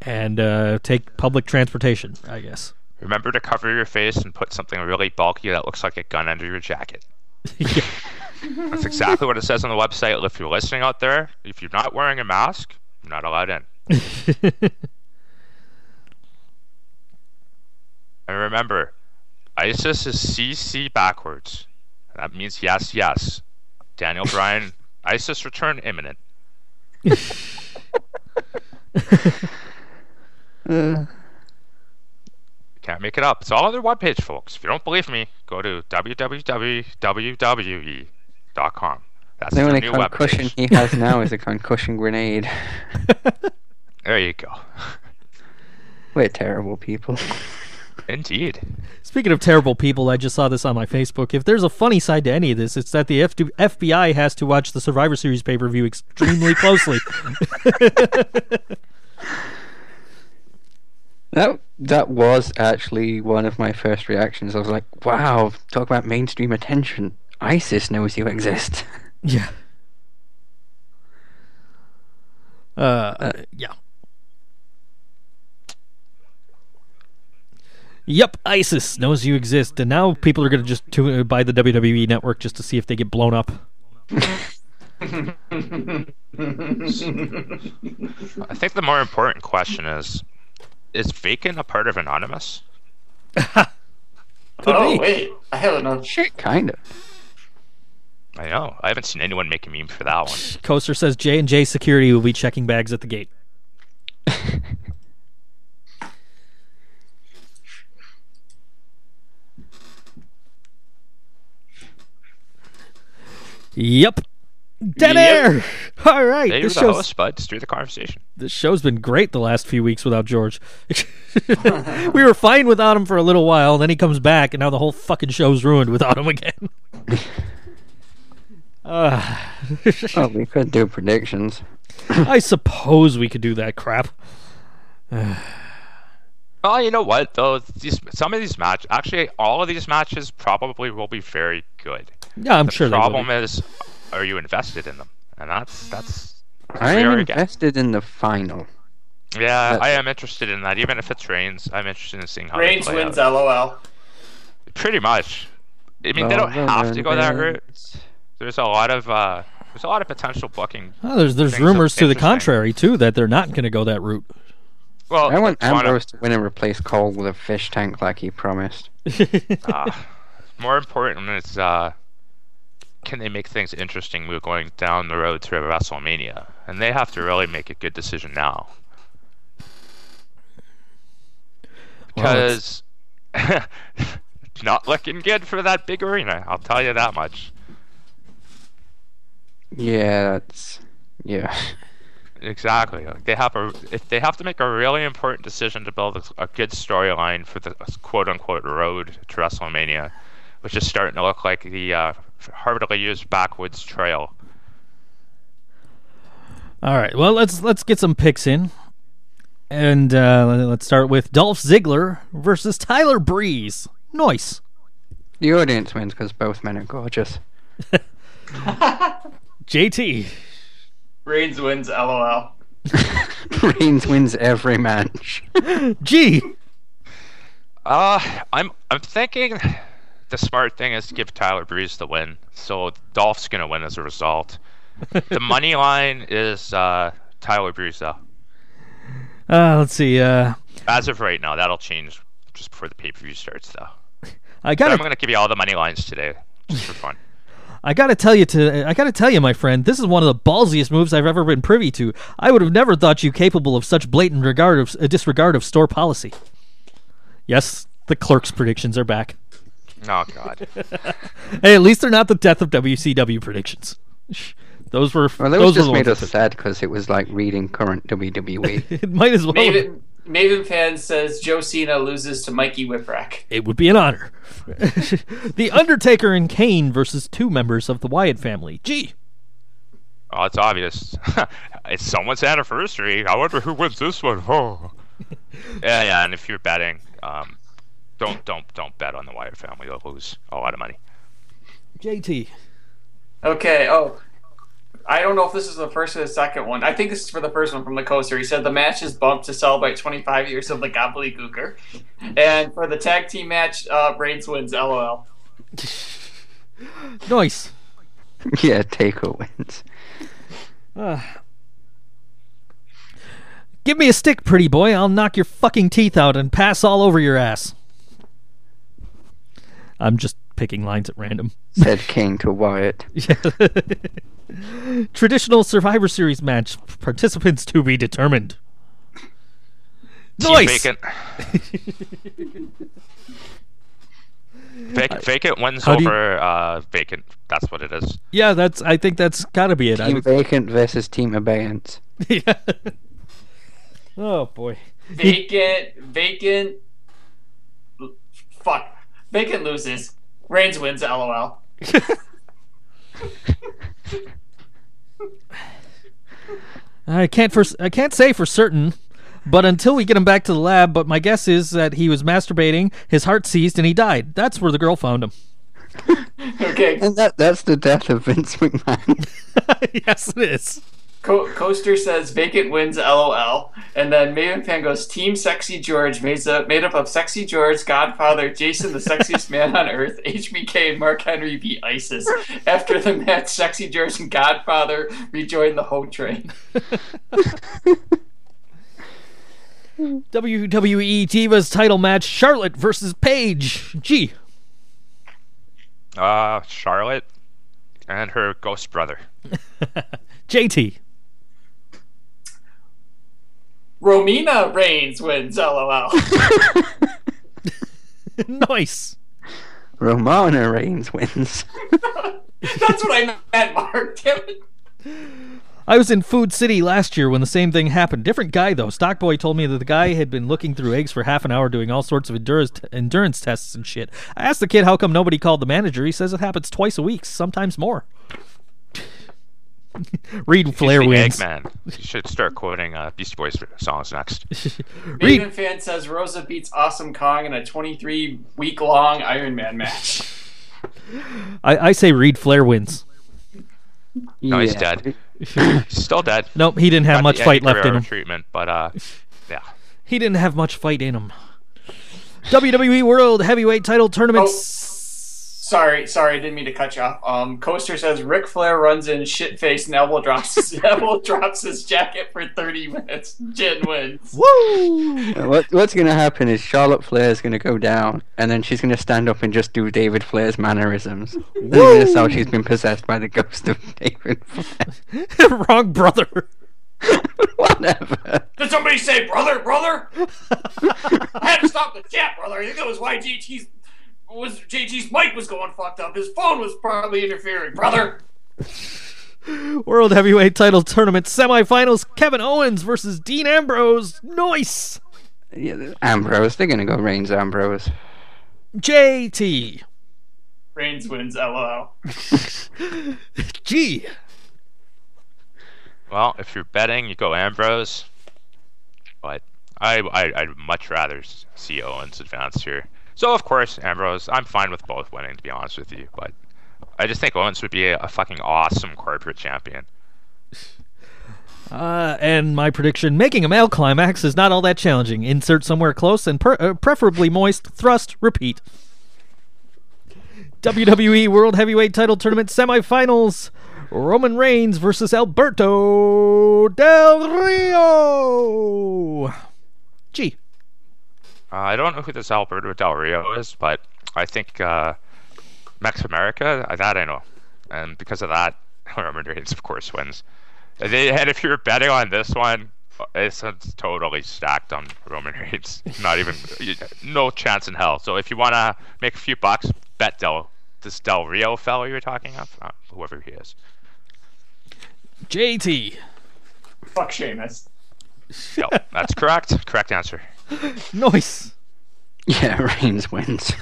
and uh, take public transportation. I guess. Remember to cover your face and put something really bulky that looks like a gun under your jacket. Yeah. That's exactly what it says on the website. If you're listening out there, if you're not wearing a mask, you're not allowed in. And remember, ISIS is CC backwards. That means yes, yes. Daniel Bryan, ISIS return imminent. Can't make it up. It's all on their webpage, folks. If you don't believe me, go to www.wwe.com. That's The only new concussion webpage. he has now is a concussion grenade. There you go. We're terrible people. Indeed. Speaking of terrible people, I just saw this on my Facebook. If there's a funny side to any of this, it's that the F- FBI has to watch the Survivor Series pay per view extremely closely. That that was actually one of my first reactions. I was like, "Wow, talk about mainstream attention. ISIS knows you exist." yeah. Uh, yeah. Yep, ISIS knows you exist, and now people are going to just tune, uh, buy the WWE network just to see if they get blown up. I think the more important question is is Vacant a part of Anonymous? Could oh be. wait, I have another. Shit, kind of. I know. I haven't seen anyone make a meme for that one. Coaster says J and J Security will be checking bags at the gate. Yep. Dead Yep. air. All right. Hey, you're this the show's host, bud. Steer the conversation. this show's been great the last few weeks without George. we were fine without him for a little while, then he comes back, and now the whole fucking show's ruined without him again. Uh, Well, we could do predictions. I suppose we could do that crap. Well, you know what though, these some of these matches, actually, all of these matches probably will be very good. Yeah, I'm The sure The problem be. is, are you invested in them? And that's that's I am Very good. invested in the final. yeah, That- I am interested in that. Even if it's Reigns, I'm interested in seeing how Reigns wins. out. LOL. Pretty much. I mean, they don't have to go that route. There's a lot of uh, there's a lot of potential booking. Oh, there's there's rumors to the contrary too that they're not going to go that route. Well, I want it's one of- Ambrose to win and replace Cole with a fish tank like he promised. uh, more important is uh, can they make things interesting move going down the road to WrestleMania? And they have to really make a good decision now. Well, Because not looking good for that big arena, I'll tell you that much. Yeah, that's yeah. Exactly. Like they have a if they have to make a really important decision to build a, a good storyline for the quote unquote road to WrestleMania, which is starting to look like the uh, hardly used backwoods trail. All right. Well, let's let's get some picks in, and uh, let's start with Dolph Ziggler versus Tyler Breeze. Nice. The audience wins because both men are gorgeous. JT. Reigns wins. LOL. Reigns wins every match. G. Uh, I'm I'm thinking the smart thing is to give Tyler Breeze the win, so Dolph's gonna win as a result. the money line is uh, Tyler Breeze though. Uh, let's see. Uh, As of right now, that'll change just before the pay per view starts though. I But got I'm gonna give you all the money lines today, just for fun. I got to tell you to I got to tell you, my friend, this is one of the ballsiest moves I've ever been privy to. I would have never thought you capable of such blatant regard of uh, disregard of store policy. Yes, the clerk's predictions are back. Oh God. Hey, at least they're not the death of WCW predictions. Those were Well, that those was were just made I us sad because it was like reading current. WWE. It might as well. Maven, Maven fan says Joe Cena loses to Mikey Whipwreck. It would be an honor. the Undertaker and Kane versus two members of the Wyatt family. Gee, Oh, it's obvious. it's someone's anniversary. I wonder who wins this one. Oh. yeah, yeah. And if you're betting, um, don't don't don't bet on the Wyatt family. They'll lose a lot of money. JT. Okay. Oh, I don't know if this is the first or the second one. I think this is for the first one from the coaster. He said the match is bumped to celebrate 25 years of the Gobbledygooker, and for the tag team match, uh, Reigns wins. LOL. Nice. yeah, Taker wins. Give me a stick, pretty boy. I'll knock your fucking teeth out and pass all over your ass. I'm just picking lines at random. Said King to Wyatt. Traditional Survivor Series match. Participants to be determined. Team Nice. Vacant. Vacant, vacant wins How do you- over uh, vacant. That's what it is. Yeah, that's. I think that's got to be it. Team would- Vacant versus Team Abeyance. yeah. Oh boy. Vacant. Vacant. Fuck. Vacant loses. Reigns wins. LOL. I can't for I can't say for certain, but until we get him back to the lab. But my guess is that he was masturbating, his heart seized, and he died. That's where the girl found him. Okay. And that that's the death of Vince McMahon. yes, it is. Co- Coaster says vacant wins LOL, and then Maven fan goes Team Sexy George made up made up of Sexy George, Godfather, Jason, the sexiest man on earth, HBK, and Mark Henry beat ISIS. After the match, Sexy George and Godfather rejoined the Ho Train. WWE Divas title match: Charlotte versus Paige. Gee, Uh, Charlotte and her ghost brother. JT. Romina Reigns wins LOL. nice. Romana Reigns wins. That's what I meant, Mark. Damn it. I was in Food City last year when the same thing happened. Different guy though. Stockboy told me that the guy had been looking through eggs for half an hour doing all sorts of endurance endurance tests and shit. I asked the kid how come nobody called the manager. He says it happens twice a week, sometimes more. Reid He's Flair the wins. Eggman. You should start quoting uh, Beastie Boys songs next. Reid, Maven fan says Rosa beats Awesome Kong in a 23 week long Iron Man match. I, I say Reid Flair wins. No, he's Yeah. dead. He's still dead. Nope, he didn't have Got much the Eddie fight left in Guerrero him. Treatment, but uh, yeah. He didn't have much fight in him. WWE World Heavyweight Title Tournament. Oh. Sorry, sorry, I didn't mean to cut you off. Um, Coaster says Ric Flair runs in shit face and elbow drops his elbow drops his jacket for 30 minutes. Jin wins. Woo! What what's gonna happen is Charlotte Flair is gonna go down, and then she's gonna stand up and just do David Flair's mannerisms. And That's how she's been possessed by the ghost of David Flair. Wrong brother. Whatever. Did somebody say brother, brother? I had to stop the chat, brother. I think that was why JT's was JT's mic was going fucked up. His phone was probably interfering, brother. World Heavyweight Title Tournament semifinals. Kevin Owens versus Dean Ambrose. Nice. Yeah, Ambrose, they're gonna go Reigns Ambrose. JT. Reigns wins, lol. G. Well, if you're betting, you go Ambrose. But I, I I'd much rather see Owens advance here. So of course Ambrose. I'm fine with both winning, to be honest with you. But I just think Owens would be a, a fucking awesome corporate champion. Uh, and my prediction: making a male climax is not all that challenging. Insert somewhere close and per- uh, preferably moist. Thrust. Repeat. WWE World Heavyweight Title Tournament semifinals: Roman Reigns versus Alberto Del Rio. G. Uh, I don't know who this Alberto Del Rio is, but I think uh, Mex America. uh, That I know, and because of that, Roman Reigns of course wins. And if you're betting on this one, it's, it's totally stacked on Roman Reigns. Not even no chance in hell. So if you want to make a few bucks, bet Del this Del Rio fellow you're talking of, uh, whoever he is. JT. Fuck Sheamus. Yep, that's correct. Correct answer. Noise. Yeah, Reigns wins.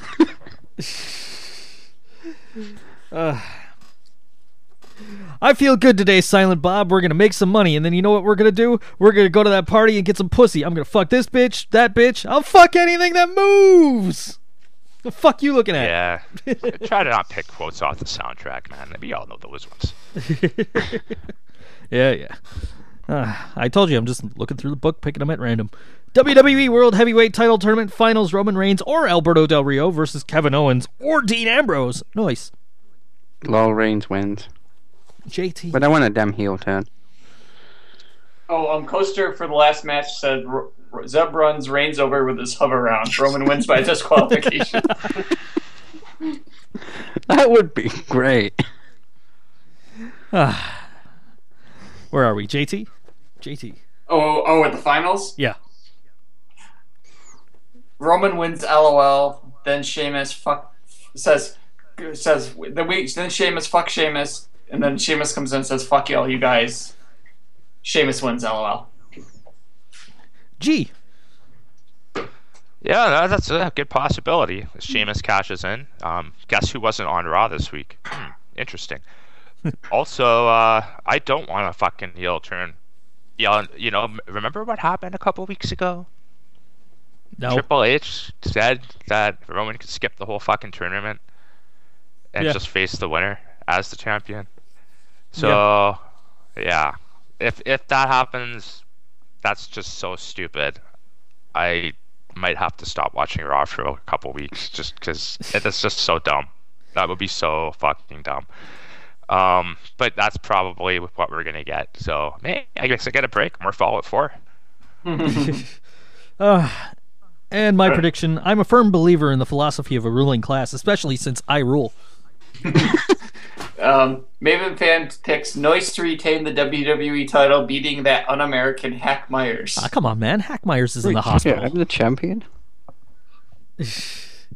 I feel good today, Silent Bob. We're gonna make some money, and then you know what we're gonna do? We're gonna go to that party and get some pussy. I'm gonna fuck this bitch, that bitch. I'll fuck anything that moves. The fuck you looking at? Yeah. Try to not pick quotes off the soundtrack, man. We all know those ones. Yeah, yeah. Uh, I told you, I'm just looking through the book, picking them at random. WWE World Heavyweight Title Tournament Finals: Roman Reigns or Alberto Del Rio versus Kevin Owens or Dean Ambrose. Nice. Lol Reigns wins. JT. But I want a damn heel turn. Oh, um, Coaster for the last match said R- R- Zeb runs Reigns over with his hover round. Roman wins by disqualification. That would be great. Where are we? JT. JT. oh, oh, at the finals, Yeah. Roman wins. LOL. Then Sheamus fuck says says the week. Then Sheamus fuck Sheamus, and then Sheamus comes in and says fuck y'all, you guys. Sheamus wins. LOL. G. Yeah, that's a good possibility. Sheamus cashes in. Um, guess who wasn't on Raw this week? Interesting. also, uh, I don't want a fucking heel turn. Yeah, you know, remember what happened a couple weeks ago? No. Triple H said that Roman could skip the whole fucking tournament and Yeah. just face the winner as the champion. So, yeah, if if that happens, that's just so stupid. I might have to stop watching Raw for a couple weeks just because it's just so dumb. That would be so fucking dumb. Um, but that's probably what we're gonna get. So, man, I guess I get a break. More Fallout Four. And my prediction: I'm a firm believer in the philosophy of a ruling class, especially since I rule. Um, Maven fan picks Noise to retain the WWE title, beating that un-American Hack Meyers. Ah, come on, man. Hack Meyers is in the Yeah, hospital. I'm the champion.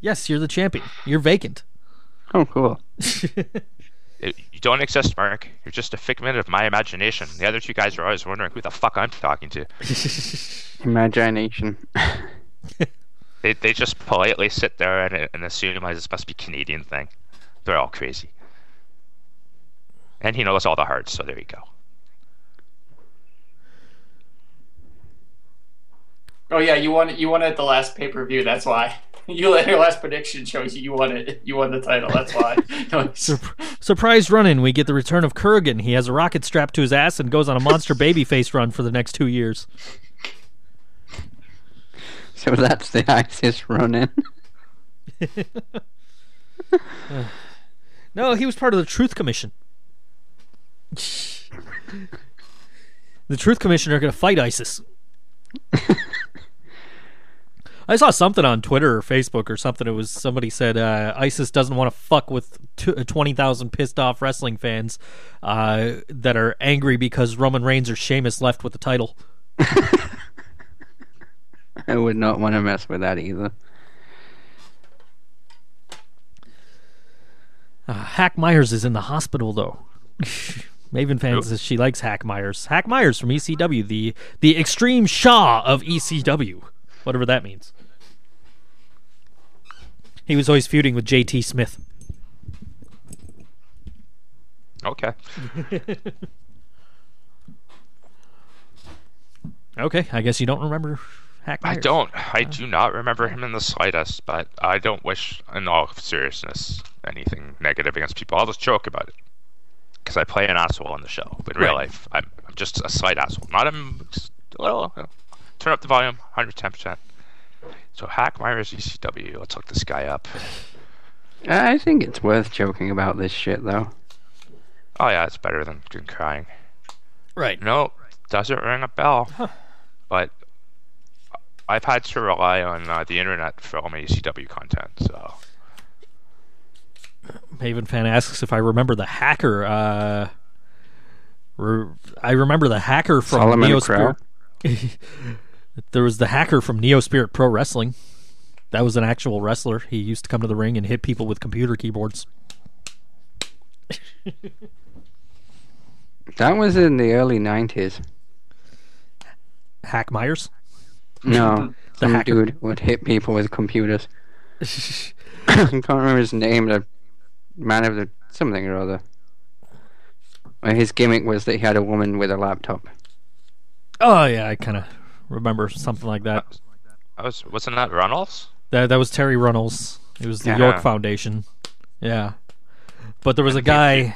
Yes, you're the champion. You're vacant. Oh, cool. You don't exist, Mark. You're just a figment of my imagination. The other two guys are always wondering who the fuck I'm talking to. Imagination. They, they just politely sit there and, and assume I this must be Canadian thing. They're all crazy. And he knows all the hearts, so there you go. Oh yeah, you won. It you won at the last pay per view. That's why. You let your last prediction shows you you won it. You won the title. That's why. Sur- surprise run in. We get the return of Kurgan. He has a rocket strapped to his ass and goes on a monster babyface run for the next two years. So that's the ISIS running. No, he was part of the Truth Commission. the Truth Commission are going to fight ISIS. I saw something on Twitter or Facebook or something. It was somebody said uh, ISIS doesn't want to fuck with t- uh, twenty thousand pissed off wrestling fans uh, that are angry because Roman Reigns or Sheamus left with the title. I would not want to mess with that either. Uh, Hack Meyers is in the hospital though. Maven fan says she likes Hack Meyers. Hack Meyers from ECW, the the extreme Shaw of ECW, whatever that means. He was always feuding with JT Smith. Okay. Okay, I guess you don't remember Hack I Myers. don't. I do not remember oh. him in the slightest, but I don't wish, in all seriousness, anything negative against people. I'll just joke about it. Because I play an asshole on the show. But in real Right. life, I'm, I'm just a slight asshole. Not a, just a little. you know, turn up the volume, 110%. So, Hack Meyers ECW. Let's look this guy up. I think it's worth joking about this shit, though. Oh, yeah, it's better than, than crying. Right. No, doesn't ring a bell. But I've had to rely on uh, the internet for all my ECW content, so. Maven fan asks if I remember the hacker. Uh, re- I remember the hacker from Solomon Neo Crow? Spirit. there was the hacker from Neo Spirit Pro Wrestling. That was an actual wrestler. He used to come to the ring and hit people with computer keyboards. That was in the early 90s. Hack Meyers. No, The some hacker. dude would hit people with computers. I can't remember his name. The man of the something or other. Well, His gimmick was that he had a woman with a laptop. oh yeah, I kind of remember something like that. I was wasn't that Runnels? That that was Terri Runnels. It was the Yeah. York Foundation. Yeah, but there was a guy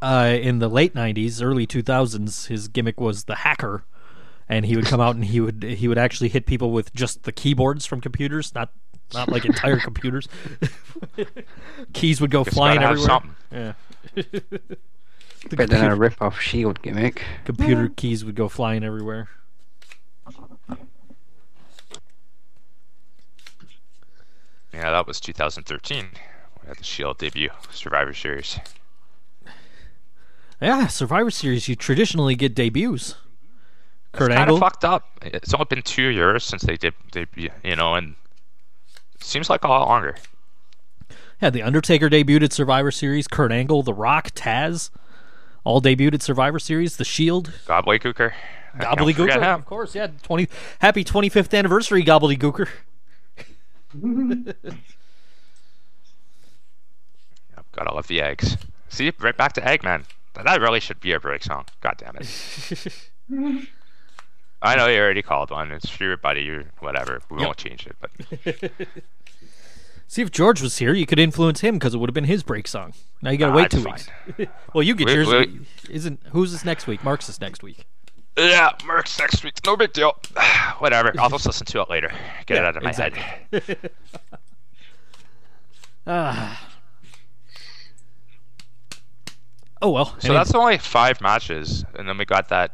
uh, in the late '90s, early 2000s. His gimmick was the hacker, and he would come out and he would he would actually hit people with just the keyboards from computers, not not like entire computers. Keys would go Just flying gotta have everywhere. something. Yeah. the Better than a computer, rip-off Shield gimmick. computer keys would go flying everywhere. Yeah, that was 2013. We had the Shield debut, Survivor Series. Yeah, Survivor Series. You traditionally get debuts. Kurt Kind Angle. of fucked up. It's only been two years since they did they, you know, and it seems like a lot longer. Yeah, The Undertaker debuted at Survivor Series. Kurt Angle, The Rock, Taz, all debuted at Survivor Series. The Shield, Gobbledygooker. Gobbledygooker, of course. Yeah, twenty. Happy twenty fifth anniversary, Gobbledygooker. Gotta love the eggs. See, right back to Eggman. That really should be a break song. God damn it. I know you already called one. It's your buddy or whatever. We Yep. won't change it, but See if George was here, you could influence him because it would have been his break song. Now you got to Ah, wait two fine. weeks. well, you get Wait, yours. wait. Isn't who's this next week? Mark's this next week. yeah, Mercs next week. No big deal. Whatever. I'll just listen to it later. Get it out of my exactly. head. Ah. Oh well. So Any- that's only five matches, and then we got that.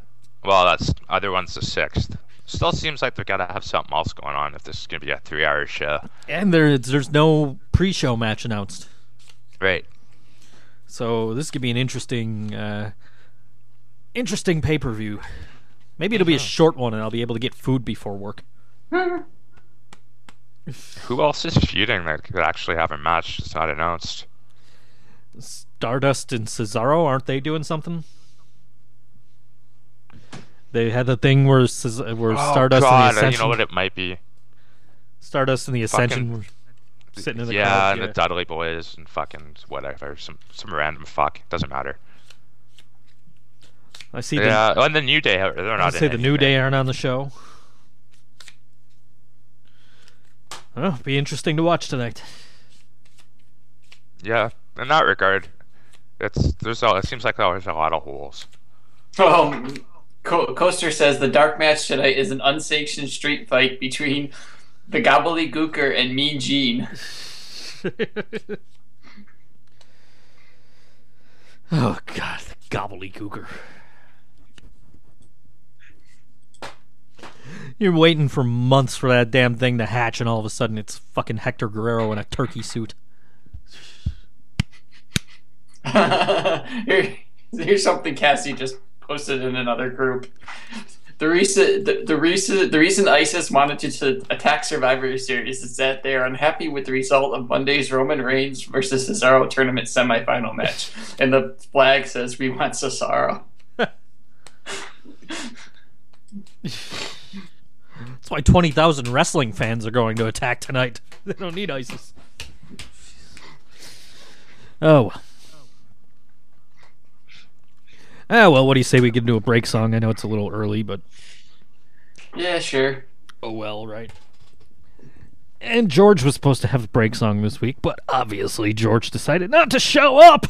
Well, that's other one's the sixth. Still seems like they've got to have something else going on if this is gonna be a three-hour show. and there's there's no pre-show match announced. Right. So this could be an interesting, uh, interesting pay per view. Maybe it'll be a short one, and I'll be able to get food before work. Who else is feuding that could actually have a match that's not announced? Stardust and Cesaro, aren't they doing something? They had the thing where Ces- where Stardust oh, God, and the Ascension, you know what it might be? Stardust and the Ascension Fucking- were sitting in the yeah, crowd. and the Dudley Boys and fucking whatever, some some random fuck. Doesn't matter. I see. The, Yeah, and the New Day, they're I not. say in the New Day aren't on the show. Well, be interesting to watch tonight. Yeah, in that regard, it's there's a, it seems like there's a lot of holes. Um, Co- Coaster says the dark match tonight is an unsanctioned street fight between the Gobbledygooker and Mean Gene. oh God, the gobbledygooker. You're waiting for months for that damn thing to hatch, and all of a sudden it's fucking Hector Guerrero in a turkey suit. Here, here's something Cassie just posted in another group. The recent, the, the recent, the reason ISIS wanted to, attack Survivor Series is that they are unhappy with the result of Monday's Roman Reigns versus Cesaro tournament semifinal match, and the flag says "We want Cesaro." That's why 20,000 wrestling fans are going to attack tonight. They don't need ISIS. Oh. well. Ah, well, what do you say we get into a break song? I know it's a little early, but Yeah, sure. oh well, right? And George was supposed to have a break song this week, but obviously George decided not to show up.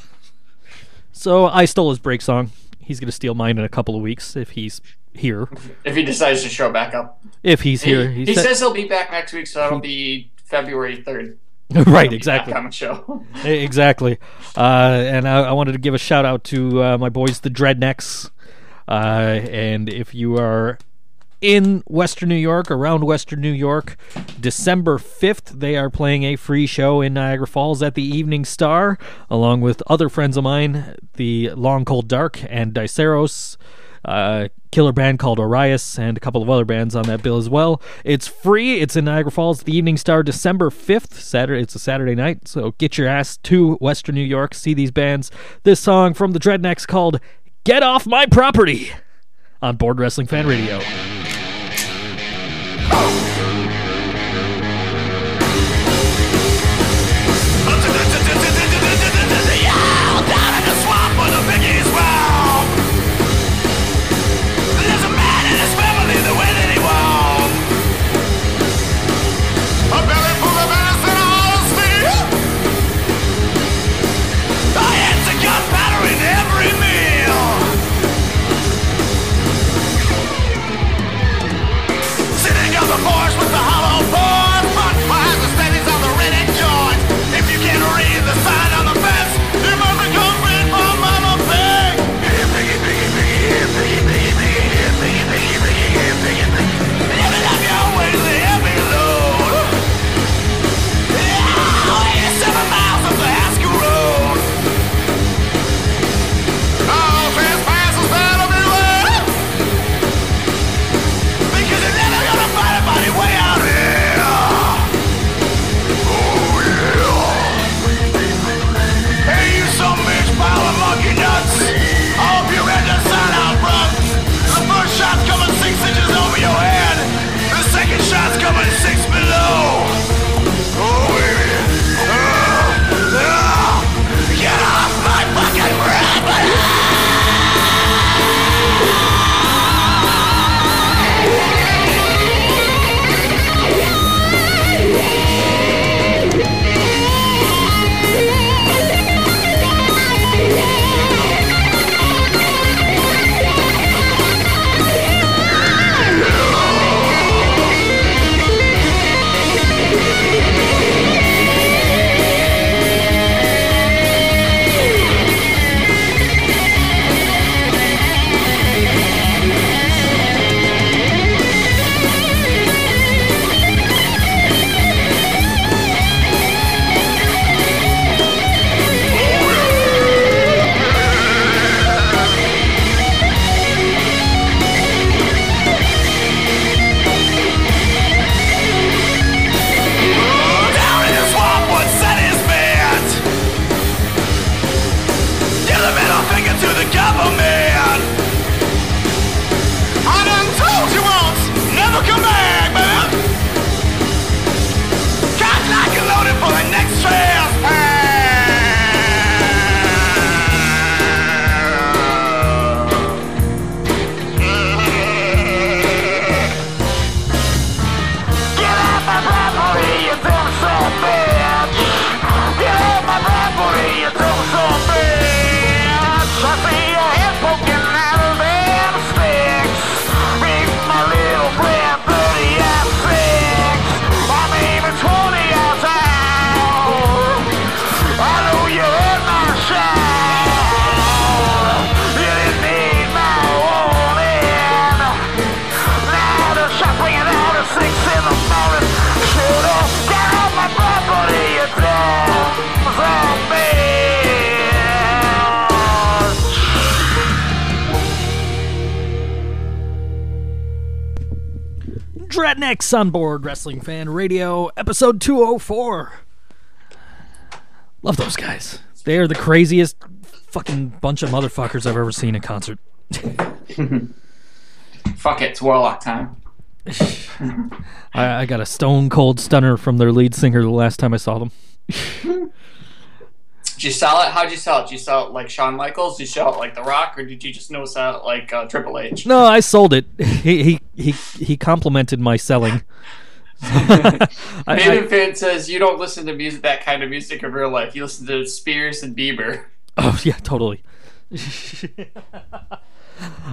So I stole his break song. He's going to steal mine in a couple of weeks if he's here. If he decides to show back up, If he's he, here, he said- says he'll be back next week, so that'll be February third. right, exactly. Show. Exactly. Uh, and I, I wanted to give a shout out to uh, my boys, the Dreadnecks. Uh, and if you are in Western New York, around Western New York, December 5th, they are playing a free show in Niagara Falls at the Evening Star, along with other friends of mine, the Long Cold Dark and Diceros. Uh, killer band called Orias and a couple of other bands on that bill as well. It's free. It's in Niagara Falls, the Evening Star, December fifth. Saturday. It's a Saturday night, so get your ass to Western New York. See these bands. This song from the Dreadnecks called "Get Off My Property" on Bored Wrestling Fan Radio. Dreadnecks on bored Wrestling Fan Radio, episode 204. Love those guys. They are the craziest fucking bunch of motherfuckers I've ever seen in concert. Fuck it, it's Warlock time. I, I got a stone cold stunner from their lead singer the last time I saw them. Did you sell it? How'd you sell it? Did you sell it like Shawn Michaels? Did you sell it like The Rock, or did you just know sell it like uh, Triple H? No, I sold it. He he he, he complimented my selling. I- I- fan says you don't listen to music, that kind of music in real life. You listen to Spears and Bieber. Oh yeah, totally.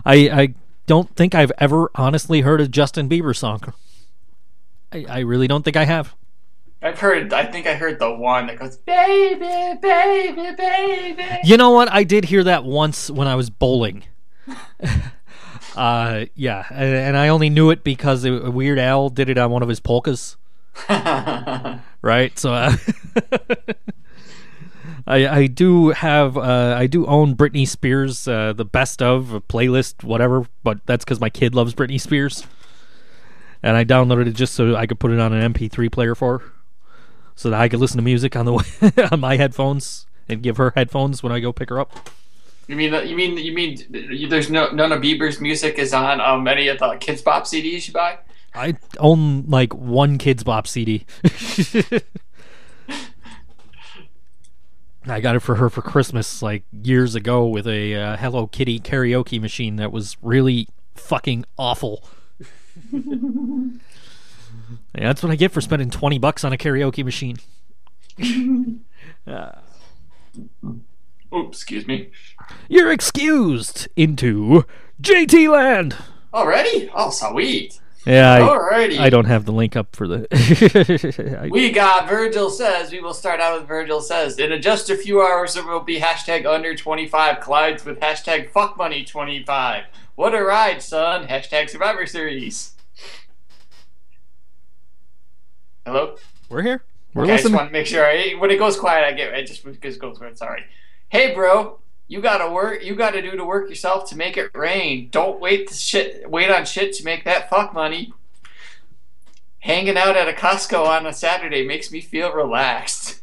I I don't think I've ever honestly heard a Justin Bieber song. I, I really don't think I have. I've heard. I think I heard the one that goes, "Baby, baby, baby." You know what? I did hear that once when I was bowling. uh, yeah, and, and I only knew it because Weird Al did it on one of his polkas, right? So uh, I I do have uh, I do own Britney Spears, uh, the best of a playlist, whatever. But that's because my kid loves Britney Spears, and I downloaded it just so I could put it on an MP3 player for her, so that I could listen to music on the way on my headphones and give her headphones when I go pick her up. you mean? You mean? You mean? There's no none of Bieber's music is on um, any of the Kidz Bop CDs you buy. I own like one Kidz Bop CD. I got it for her for Christmas like years ago with a uh, Hello Kitty karaoke machine that was really fucking awful. yeah, that's what I get for spending 20 bucks on a karaoke machine. Oops, excuse me. You're excused into JT Land. Already? Oh, sweet. Yeah, I, Alrighty. I don't have the link up for the. I- We got Virgil says. We will start out with Virgil says. In just a few hours, there will be hashtag under 25 collides with hashtag fuck money 25. What a ride, son. Hashtag Survivor Series. Hello? we're here. We're okay, I just want to make sure. I, when it goes quiet, I get it. Just just goes quiet. Sorry. Hey, bro. You gotta work. You gotta do the work yourself to make it rain. Don't wait to shit. Wait on shit to make that fuck money. Hanging out at a Costco on a Saturday makes me feel relaxed.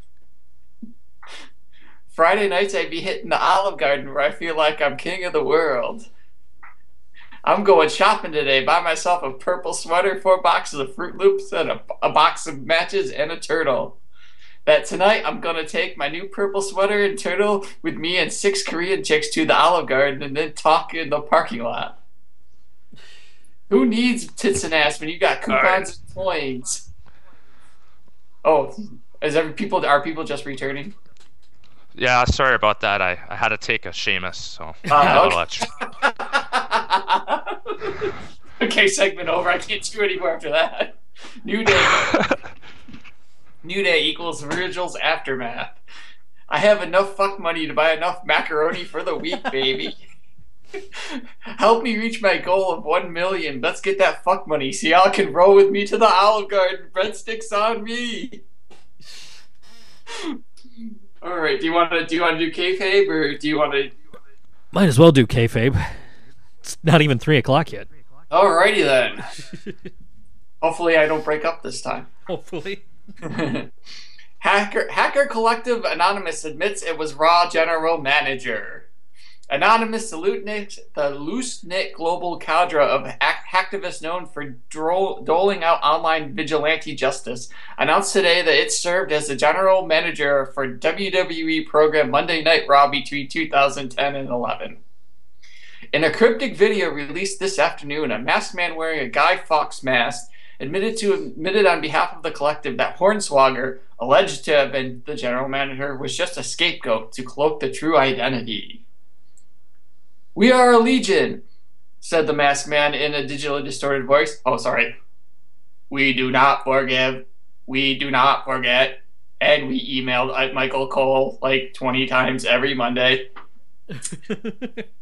Friday nights I'd be hitting the Olive Garden where I feel like I'm king of the world. I'm going shopping today. Buy myself a purple sweater, four boxes of Froot Loops, and a, a box of matches and a turtle. That tonight I'm gonna take my new purple sweater and turtle with me and six Korean chicks to the Olive Garden and then talk in the parking lot. Who needs tits and ass when you got coupons and coins? Oh, is every people are people just returning? Yeah, sorry about that. I, I had to take a Seamus, so Uh, I had a okay. little extra. okay, segment over. I can't do anymore after that. New day. New day equals Virgil's aftermath. I have enough fuck money to buy enough macaroni for the week, baby. Help me reach my goal of one million. Let's get that fuck money. So y'all can roll with me to the Olive Garden. Breadsticks on me. All right. Do you want to do you want to do kayfabe or do you want to? Might as well do kayfabe. It's not even three o'clock yet. Alrighty then. Hopefully, I don't break up this time. Hopefully. Hacker Hacker Collective Anonymous admits it was Raw General Manager. Anonymous, the the loose-knit global cadre of hack- hacktivists known for doling out online vigilante justice, announced today that it served as the general manager for WWE program Monday Night Raw between 2010 and 11. In a cryptic video released this afternoon, a masked man wearing a Guy Fawkes mask admitted to admitted on behalf of the collective that Hornswoggle, alleged to have been the general manager, was just a scapegoat to cloak the true identity. We are a legion, said the masked man in a digitally distorted voice. Oh, sorry. We do not forgive. We do not forget. And we emailed Michael Cole like 20 times every Monday.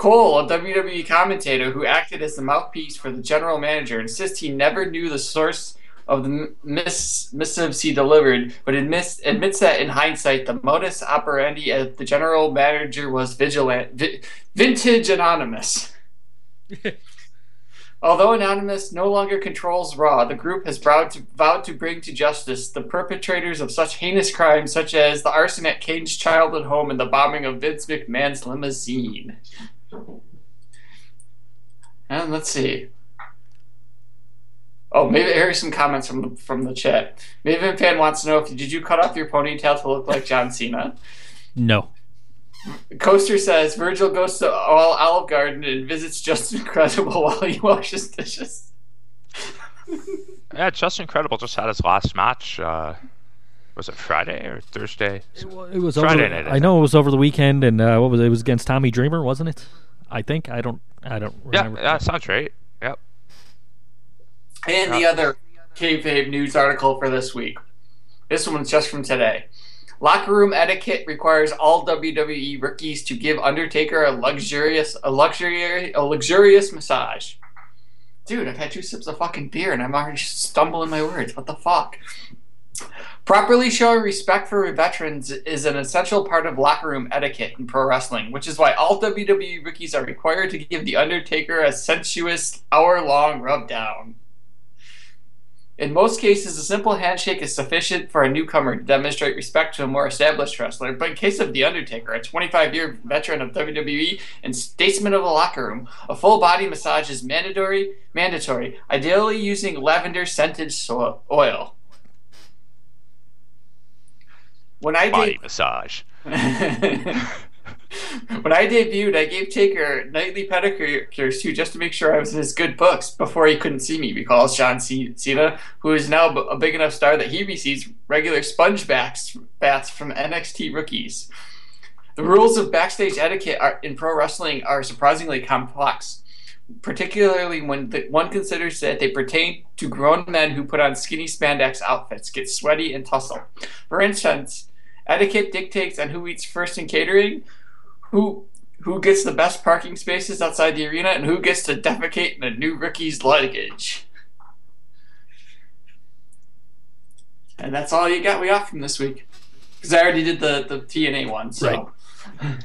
Cole, a WWE commentator who acted as the mouthpiece for the general manager, insists he never knew the source of the miss- missives he delivered, but admits, admits that in hindsight, the modus operandi of the general manager was vigilant, vi- vintage anonymous. Although Anonymous no longer controls Raw, the group has vowed to, vowed to bring to justice the perpetrators of such heinous crimes such as the arson at Kane's childhood home and the bombing of Vince McMahon's limousine. And let's see. Oh, maybe here's some comments from the, from the chat. Maven fan wants to know if did you cut off your ponytail to look like John Cena? No. Coaster says Virgil goes to all Olive Garden and visits Justin Credible while he washes dishes. Yeah, Justin Credible just had his last match. Uh, was it Friday or Thursday? It was Friday over. night, I I know it was over the weekend, and uh, what was it? It was against Tommy Dreamer, wasn't it? I think. I don't. I don't remember. yeah, that sounds right. Yep. And the other kayfabe news article for this week. This one's just from today. Locker room etiquette requires all WWE rookies to give Undertaker a luxurious, a luxury, a luxurious massage. Dude, I've had two sips of fucking beer and I'm already stumbling my words. What the fuck? Properly showing respect for veterans is an essential part of locker room etiquette in pro wrestling, which is why all WWE rookies are required to give The Undertaker a sensuous hour long rubdown. In most cases, a simple handshake is sufficient for a newcomer to demonstrate respect to a more established wrestler, but in case of The Undertaker, a 25 year veteran of WWE and statesman of the locker room, a full body massage is mandatory, mandatory ideally using lavender scented so- oil. When I Body did, massage. when I debuted, I gave Taker nightly pedicures too, just to make sure I was in his good books before he couldn't see me. Because John C- Cena, who is now a big enough star that he receives regular sponge backs, baths from NXT rookies. The rules of backstage etiquette are, in pro wrestling are surprisingly complex, particularly when the, one considers that they pertain to grown men who put on skinny spandex outfits, get sweaty, and tussle. For instance, etiquette dictates on who eats first in catering, who who gets the best parking spaces outside the arena, and who gets to defecate in a new rookie's luggage. And that's all you got we got from this week. Because I already did the, the TNA one, so. Right.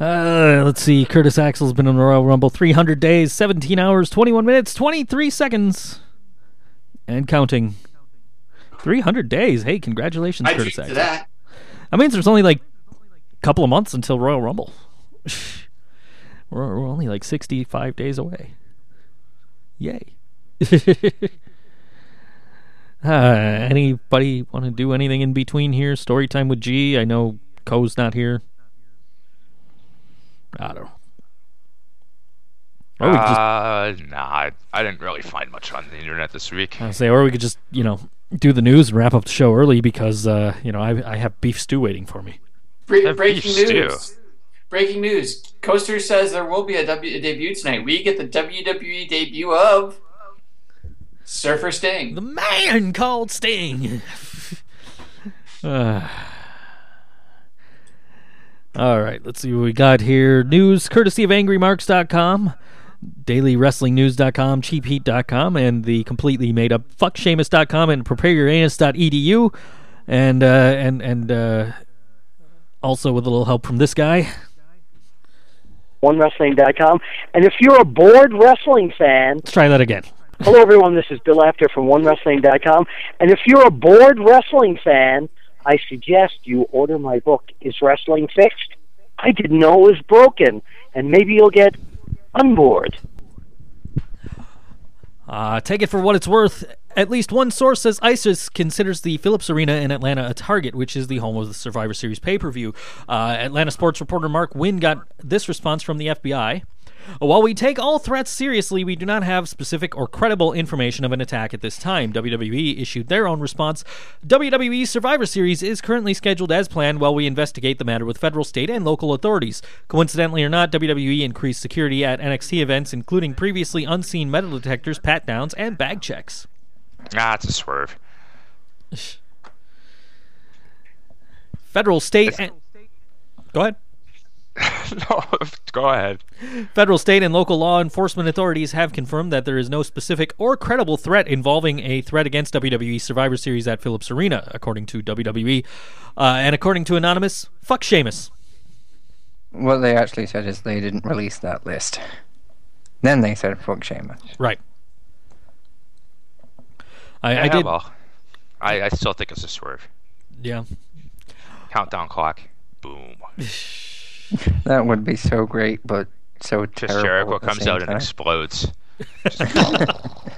Uh, let's see. Curtis Axel's been in the Royal Rumble 300 days, 17 hours, 21 minutes, 23 seconds, and counting. 300 days. Hey, congratulations, I Curtis Axel. that. That means there's only like a couple of months until Royal Rumble. we're, we're only like 65 days away. Yay. uh, anybody want to do anything in between here? Story time with G. I know Co's not here. I don't know. Or we just Uh, nah, I, I didn't really find much on the internet this week. I say, or we could just you know do the news and wrap up the show early because uh, you know I I have beef stew waiting for me. Bre- breaking beef news. Breaking news. Coaster says there will be a, w- a debut tonight. We get the WWE debut of Surfer Sting. The man called Sting. Uh, all right, let's see what we got here. News courtesy of angrymarks.com, dailywrestlingnews.com, cheapheat.com, and the completely made up fuckshamus.com and prepareyouranus.edu. And, uh, and, and, uh, also with a little help from this guy. OneWrestling.com. And if you're a bored wrestling fan, Let's try that again. hello everyone, this is Bill Apter from OneWrestling.com. And if you're a bored wrestling fan, I suggest you order my book, Is Wrestling Fixed? I didn't know it was broken. And maybe you'll get unbored. Uh, take it for what it's worth. At least one source says ISIS considers the Phillips Arena in Atlanta a target, which is the home of the Survivor Series pay per view. Uh, Atlanta sports reporter Mark Wynn got this response from the FBI. While we take all threats seriously, we do not have specific or credible information of an attack at this time. WWE issued their own response. WWE Survivor Series is currently scheduled as planned while we investigate the matter with federal, state, and local authorities. Coincidentally or not, WWE increased security at NXT events, including previously unseen metal detectors, pat downs, and bag checks. Ah, it's a swerve. Federal, state, and go ahead. no, go ahead. Federal, state, and local law enforcement authorities have confirmed that there is no specific or credible threat involving a threat against WWE Survivor Series at Phillips Arena, according to WWE. Uh, and according to Anonymous, fuck Sheamus. What they actually said is they didn't release that list. Then they said fuck Sheamus. Right. I, Yeah, I did. Well, I, I still think it's a swerve. Yeah. Countdown clock. Boom. That would be so great, but so Just terrible. Jericho at the comes same out and explodes.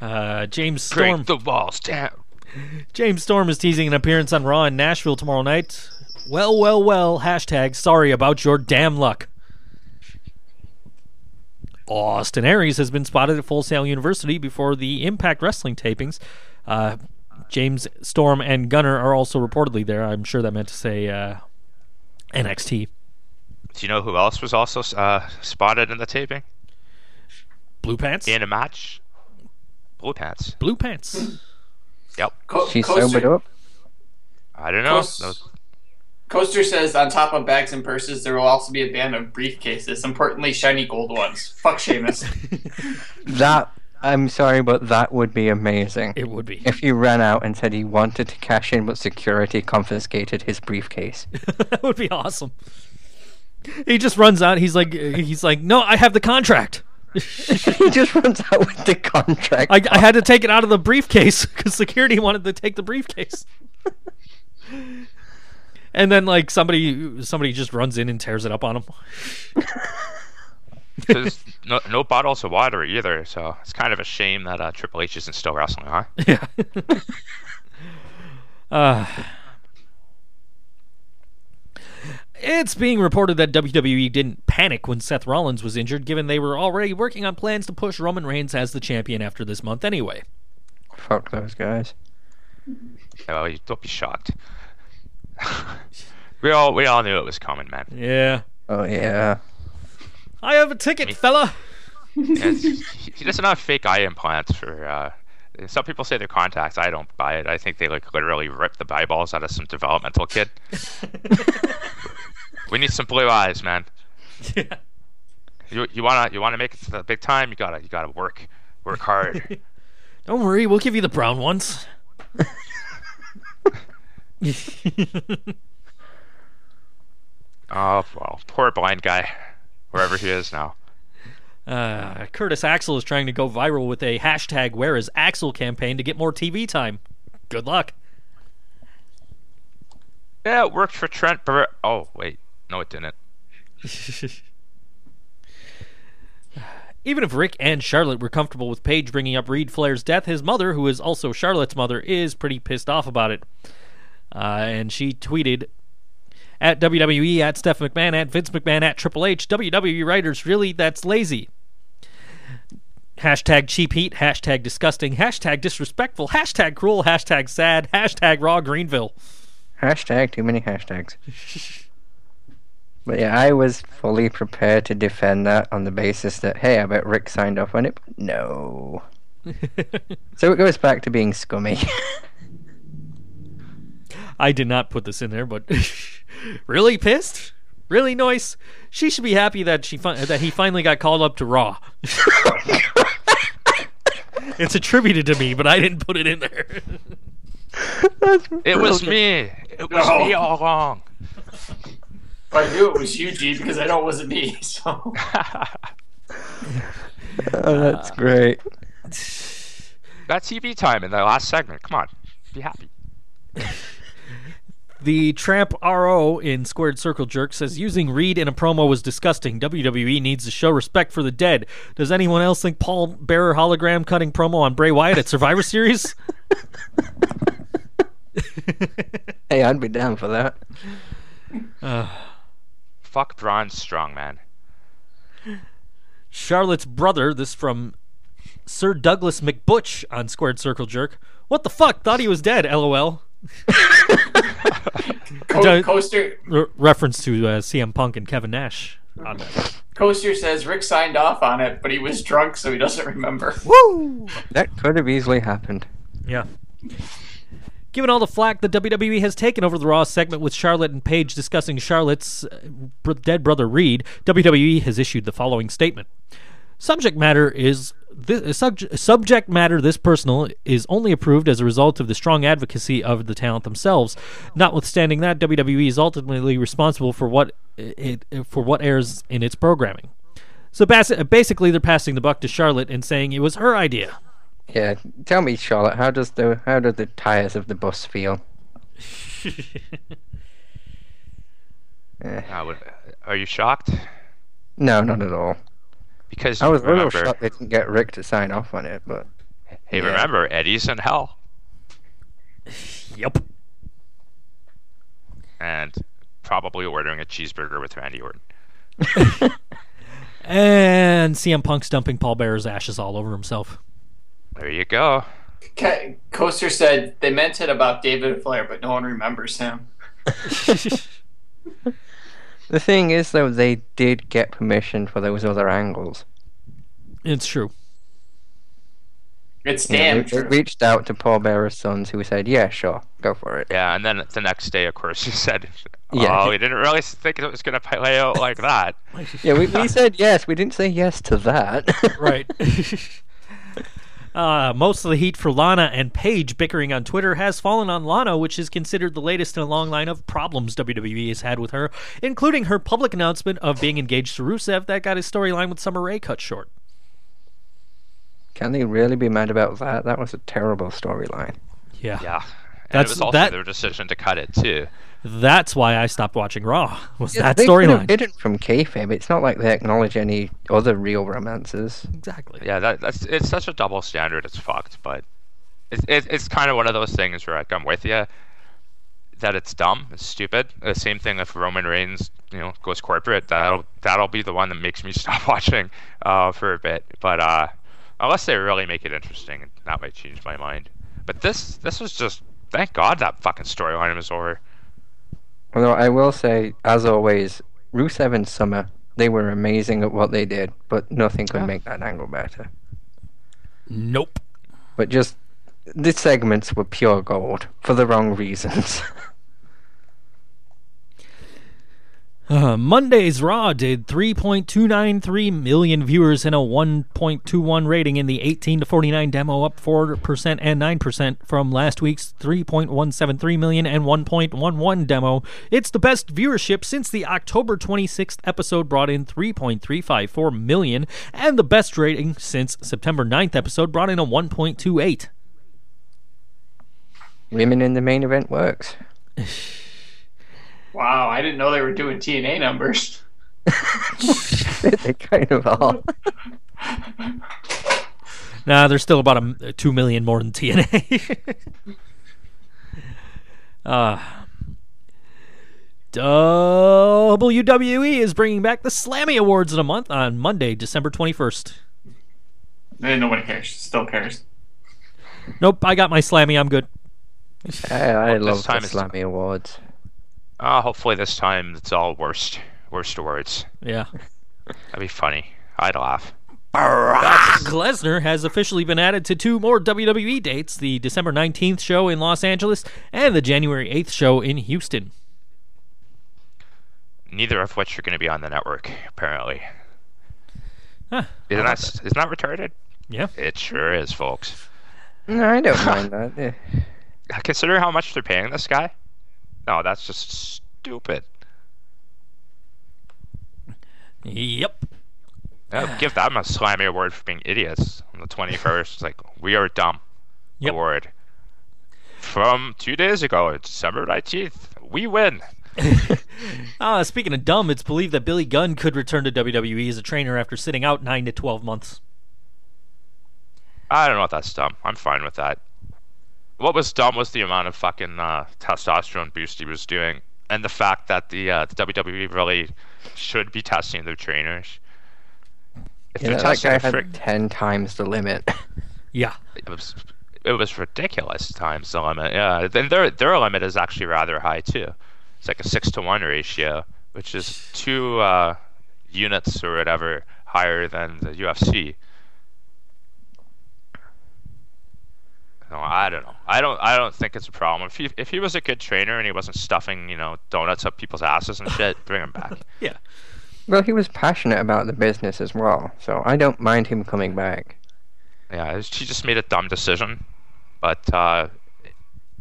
Uh, James Storm. Break the walls down. James Storm is teasing an appearance on Raw in Nashville tomorrow night. Well, well, well. Hashtag sorry about your damn luck. Austin Aries has been spotted at Full Sail University before the Impact Wrestling tapings. Uh, James Storm and Gunner are also reportedly there. I'm sure that meant to say uh, NXT. Do you know who else was also uh, spotted in the taping? Blue pants. In a match? Blue Pants. Blue pants. Yep. Co- She sobered up. I don't know. Close. Those- Coaster says on top of bags and purses, there will also be a band of briefcases, importantly shiny gold ones. Fuck Sheamus. That I'm sorry, but that would be amazing. It would be. If he ran out and said he wanted to cash in, but security confiscated his briefcase. that would be awesome. He just runs out. He's like, he's like, no, I have the contract. he just runs out with the contract. I, I had to take it out of the briefcase because security wanted to take the briefcase. and then like somebody somebody just runs in and tears it up on him. There's no, no bottles of water either, so it's kind of a shame that uh, Triple H isn't still wrestling, huh? Yeah. uh, it's being reported that WWE didn't panic when Seth Rollins was injured, given they were already working on plans to push Roman Reigns as the champion after this month anyway. Fuck those guys. Oh, you- don't be shocked. we all we all knew it was coming, man. Yeah. Oh yeah. I have a ticket, fella. It's- he he doesn't have fake eye implants for. Uh, some people say they're contacts. I don't buy it. I think they like literally rip the eyeballs out of some developmental kid. we need some blue eyes, man. Yeah. You you wanna you wanna make it to the big time? You gotta you gotta work work hard. Don't worry, we'll give you the brown ones. oh well, poor blind guy, wherever he is now. Uh, Curtis Axel is trying to go viral with a hashtag Where is Axel campaign to get more TV time. Good luck. Yeah, it worked for Trent Barrett. Oh wait, no, it didn't. Even if Ric and Charlotte were comfortable with Paige bringing up Reid Flair's death, his mother, who is also Charlotte's mother, is pretty pissed off about it. Uh, and she tweeted at WWE, at Steph McMahon, at Vince McMahon, at Triple H, WWE writers, really, that's lazy. Hashtag cheap heat, hashtag disgusting, hashtag disrespectful, hashtag cruel, hashtag sad, hashtag raw Greenville. Hashtag too many hashtags. But yeah, I was fully prepared to defend that on the basis that hey, I bet Ric signed off on it. No. So it goes back to being scummy. I did not put this in there, but really pissed, really nice. She should be happy that she fi- that he finally got called up to Raw. it's attributed to me, but I didn't put it in there. It was me. It was No. me all along. I knew it was you, G, because I know it wasn't me. So oh, that's uh, great. That TV time in the last segment. Come on, be happy. The Tramp RO in Squared Circle Jerk says using Reid in a promo was disgusting. WWE needs to show respect for the dead. Does anyone else think Paul Bearer hologram cutting promo on Bray Wyatt at Survivor Series? Hey, I'd be down for that. Fuck Braun Strowman. Charlotte's brother, this from Sir Douglas McButch on Squared Circle Jerk. What the fuck? Thought he was dead, lol. Co- Coaster Re- reference to uh, CM Punk and Kevin Nash. On that. Coaster says Ric signed off on it, but he was drunk, so he doesn't remember. Woo! That could have easily happened. Yeah. Given all the flack the WWE has taken over the Raw segment with Charlotte and Paige discussing Charlotte's uh, dead brother Reid, WWE has issued the following statement. Subject matter is this, subject, subject matter this personal is only approved as a result of the strong advocacy of the talent themselves. Notwithstanding that, WWE is ultimately responsible for what it uh, for what airs in its programming. So bas- uh, basically, they're passing the buck to Charlotte and saying it was her idea. Yeah, tell me, Charlotte, how does the how do the tires of the bus feel? Eh, would, uh, are you shocked? no, not at all. Because I was a little shocked they didn't get Ric to sign off on it, but hey, yeah. remember Eddie's in hell, Yep. and probably ordering a cheeseburger with Randy Orton. And CM Punk's dumping Paul Bearer's ashes all over himself. There you go. Ca- Coaster said they meant it about David Flair, but no one remembers him. the thing is, though, they did get permission for those other angles. It's true. It's You know, damn they- they true. reached out to Paul Bearer's sons, who said, "Yeah, sure, go for it." Yeah, and then the next day, of course, he said, "Oh, Yeah. we didn't really think it was going to play out like that." Yeah, we, we said yes. We didn't say yes to that. Right. Uh, most of the heat for Lana and Paige bickering on Twitter has fallen on Lana, which is considered the latest in a long line of problems WWE has had with her, including her public announcement of being engaged to Rusev that got his storyline with Summer Rae cut short. Can they really be mad about that? That was a terrible storyline. Yeah. Yeah, and That's- it was also that- their decision to cut it too. That's why I stopped watching Raw. Was Yeah, that they could have storyline? from kayfabe. It's not like they acknowledge any other real romances. Exactly. Yeah, that, that's it's such a double standard. It's fucked, but it's it, it's kind of one of those things where like, I'm with you that it's dumb, it's stupid. The same thing if Roman Reigns, you know, goes corporate, that'll that'll be the one that makes me stop watching uh, for a bit. But uh, unless they really make it interesting, that might change my mind. But this this was just thank God that fucking storyline was over. Although I will say, as always, Rusev and Summer, they were amazing at what they did, but nothing could Yeah. make that angle better. Nope. But just the segments were pure gold for the wrong reasons. Uh, Monday's Raw did 3.293 million viewers and a 1.21 rating in the 18 to 49 demo, up 4% and 9% from last week's 3.173 million and 1.11 demo. It's the best viewership since the October 26th episode brought in 3.354 million, and the best rating since September 9th episode brought in a 1.28. Women in the main event works. Wow, I didn't know they were doing TNA numbers. they kind of are. Nah, there's still about a, 2 million more than TNA. uh, WWE is bringing back the Slammy Awards in a month on Monday, December 21st. Eh, nobody cares. Still cares. Nope, I got my Slammy. I'm good. I, I Well, this love the time it's- Slammy Awards. Uh, hopefully this time it's all worst worst words. Yeah. That'd be funny. I'd laugh. Brock Lesnar has officially been added to two more WWE dates the December 19th show in Los Angeles and the January 8th show in Houston. Neither of which are going to be on the network, apparently. Huh. Isn't that, isn't that retarded? Yeah. It sure is, folks. No, I don't mind that. Yeah. Consider how much they're paying this guy. No, that's just stupid. Yep. Yeah, give them a Slammy Award for being idiots on the 21st. It's like, we are dumb. Yep. Award. From two days ago, December 19th, we win. Uh, speaking of dumb, it's believed that Billy Gunn could return to WWE as a trainer after sitting out 9 to 12 months. I don't know if that's dumb. I'm fine with that. What was dumb was the amount of fucking uh, testosterone boost he was doing, and the fact that the, uh, the WWE really should be testing their trainers. If Yeah, they're that, that testing guy had frick- ten times the limit. Yeah. it was it was ridiculous times the limit. Yeah, then their their limit is actually rather high too. It's like a six to one ratio, which is two uh, units or whatever higher than the UFC. No, I don't know. I don't. I don't think it's a problem. If he if he was a good trainer and he wasn't stuffing you know donuts up people's asses and shit, bring him back. Yeah. well, he was passionate about the business as well, so I don't mind him coming back. Yeah, it's- she just made a dumb decision, but uh,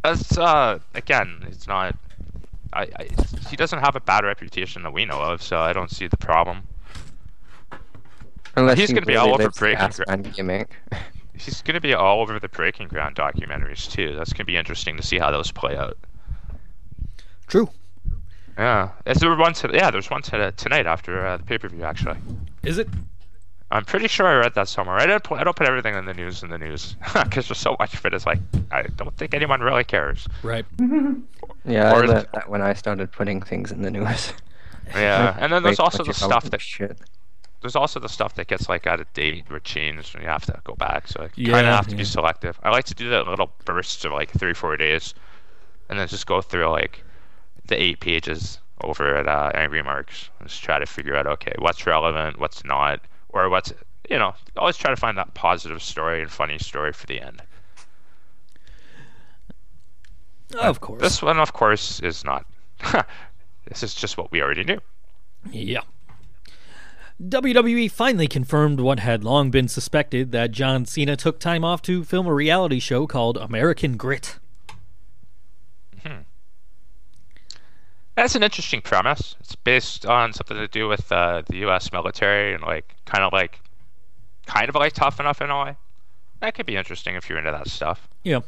that's uh, again, it's not. I, I he doesn't have a bad reputation that we know of, so I don't see the problem. Unless He's he gonna be all over lives the Breaking gas Ground. man gimmick. He's going to be all over the Breaking Ground documentaries too. That's going to be interesting to see how those play out. True. Yeah, is there one? To, yeah, there's one to, tonight after uh, the pay per view. Actually, Is it? I'm pretty sure I read that somewhere. I don't. Put, I don't put everything in the news in the news because there's so much of it. It's like I don't think anyone really cares. Right. Yeah, Or I learned that when I started putting things in the news. Yeah, and then there's also the stuff it? that Shit. There's also the stuff that gets like out of date or changed, and you have to go back. So I kind Yeah, of have to yeah. be selective. I like to do that in little bursts of like three, four days, and then just go through like the eight pages over at uh, Angry Marks and just try to figure out okay, what's relevant, what's not, or what's you know, always try to find that positive story and funny story for the end. Of course. This one, of course, is not. this is just what we already knew. Yeah. WWE finally confirmed what had long been suspected that John Cena took time off to film a reality show called American Grit. That's an interesting premise. It's based on something to do with uh, the U.S. military and like kind of like, kind of like Tough Enough in a way. That could be interesting if you're into that stuff. Yeah.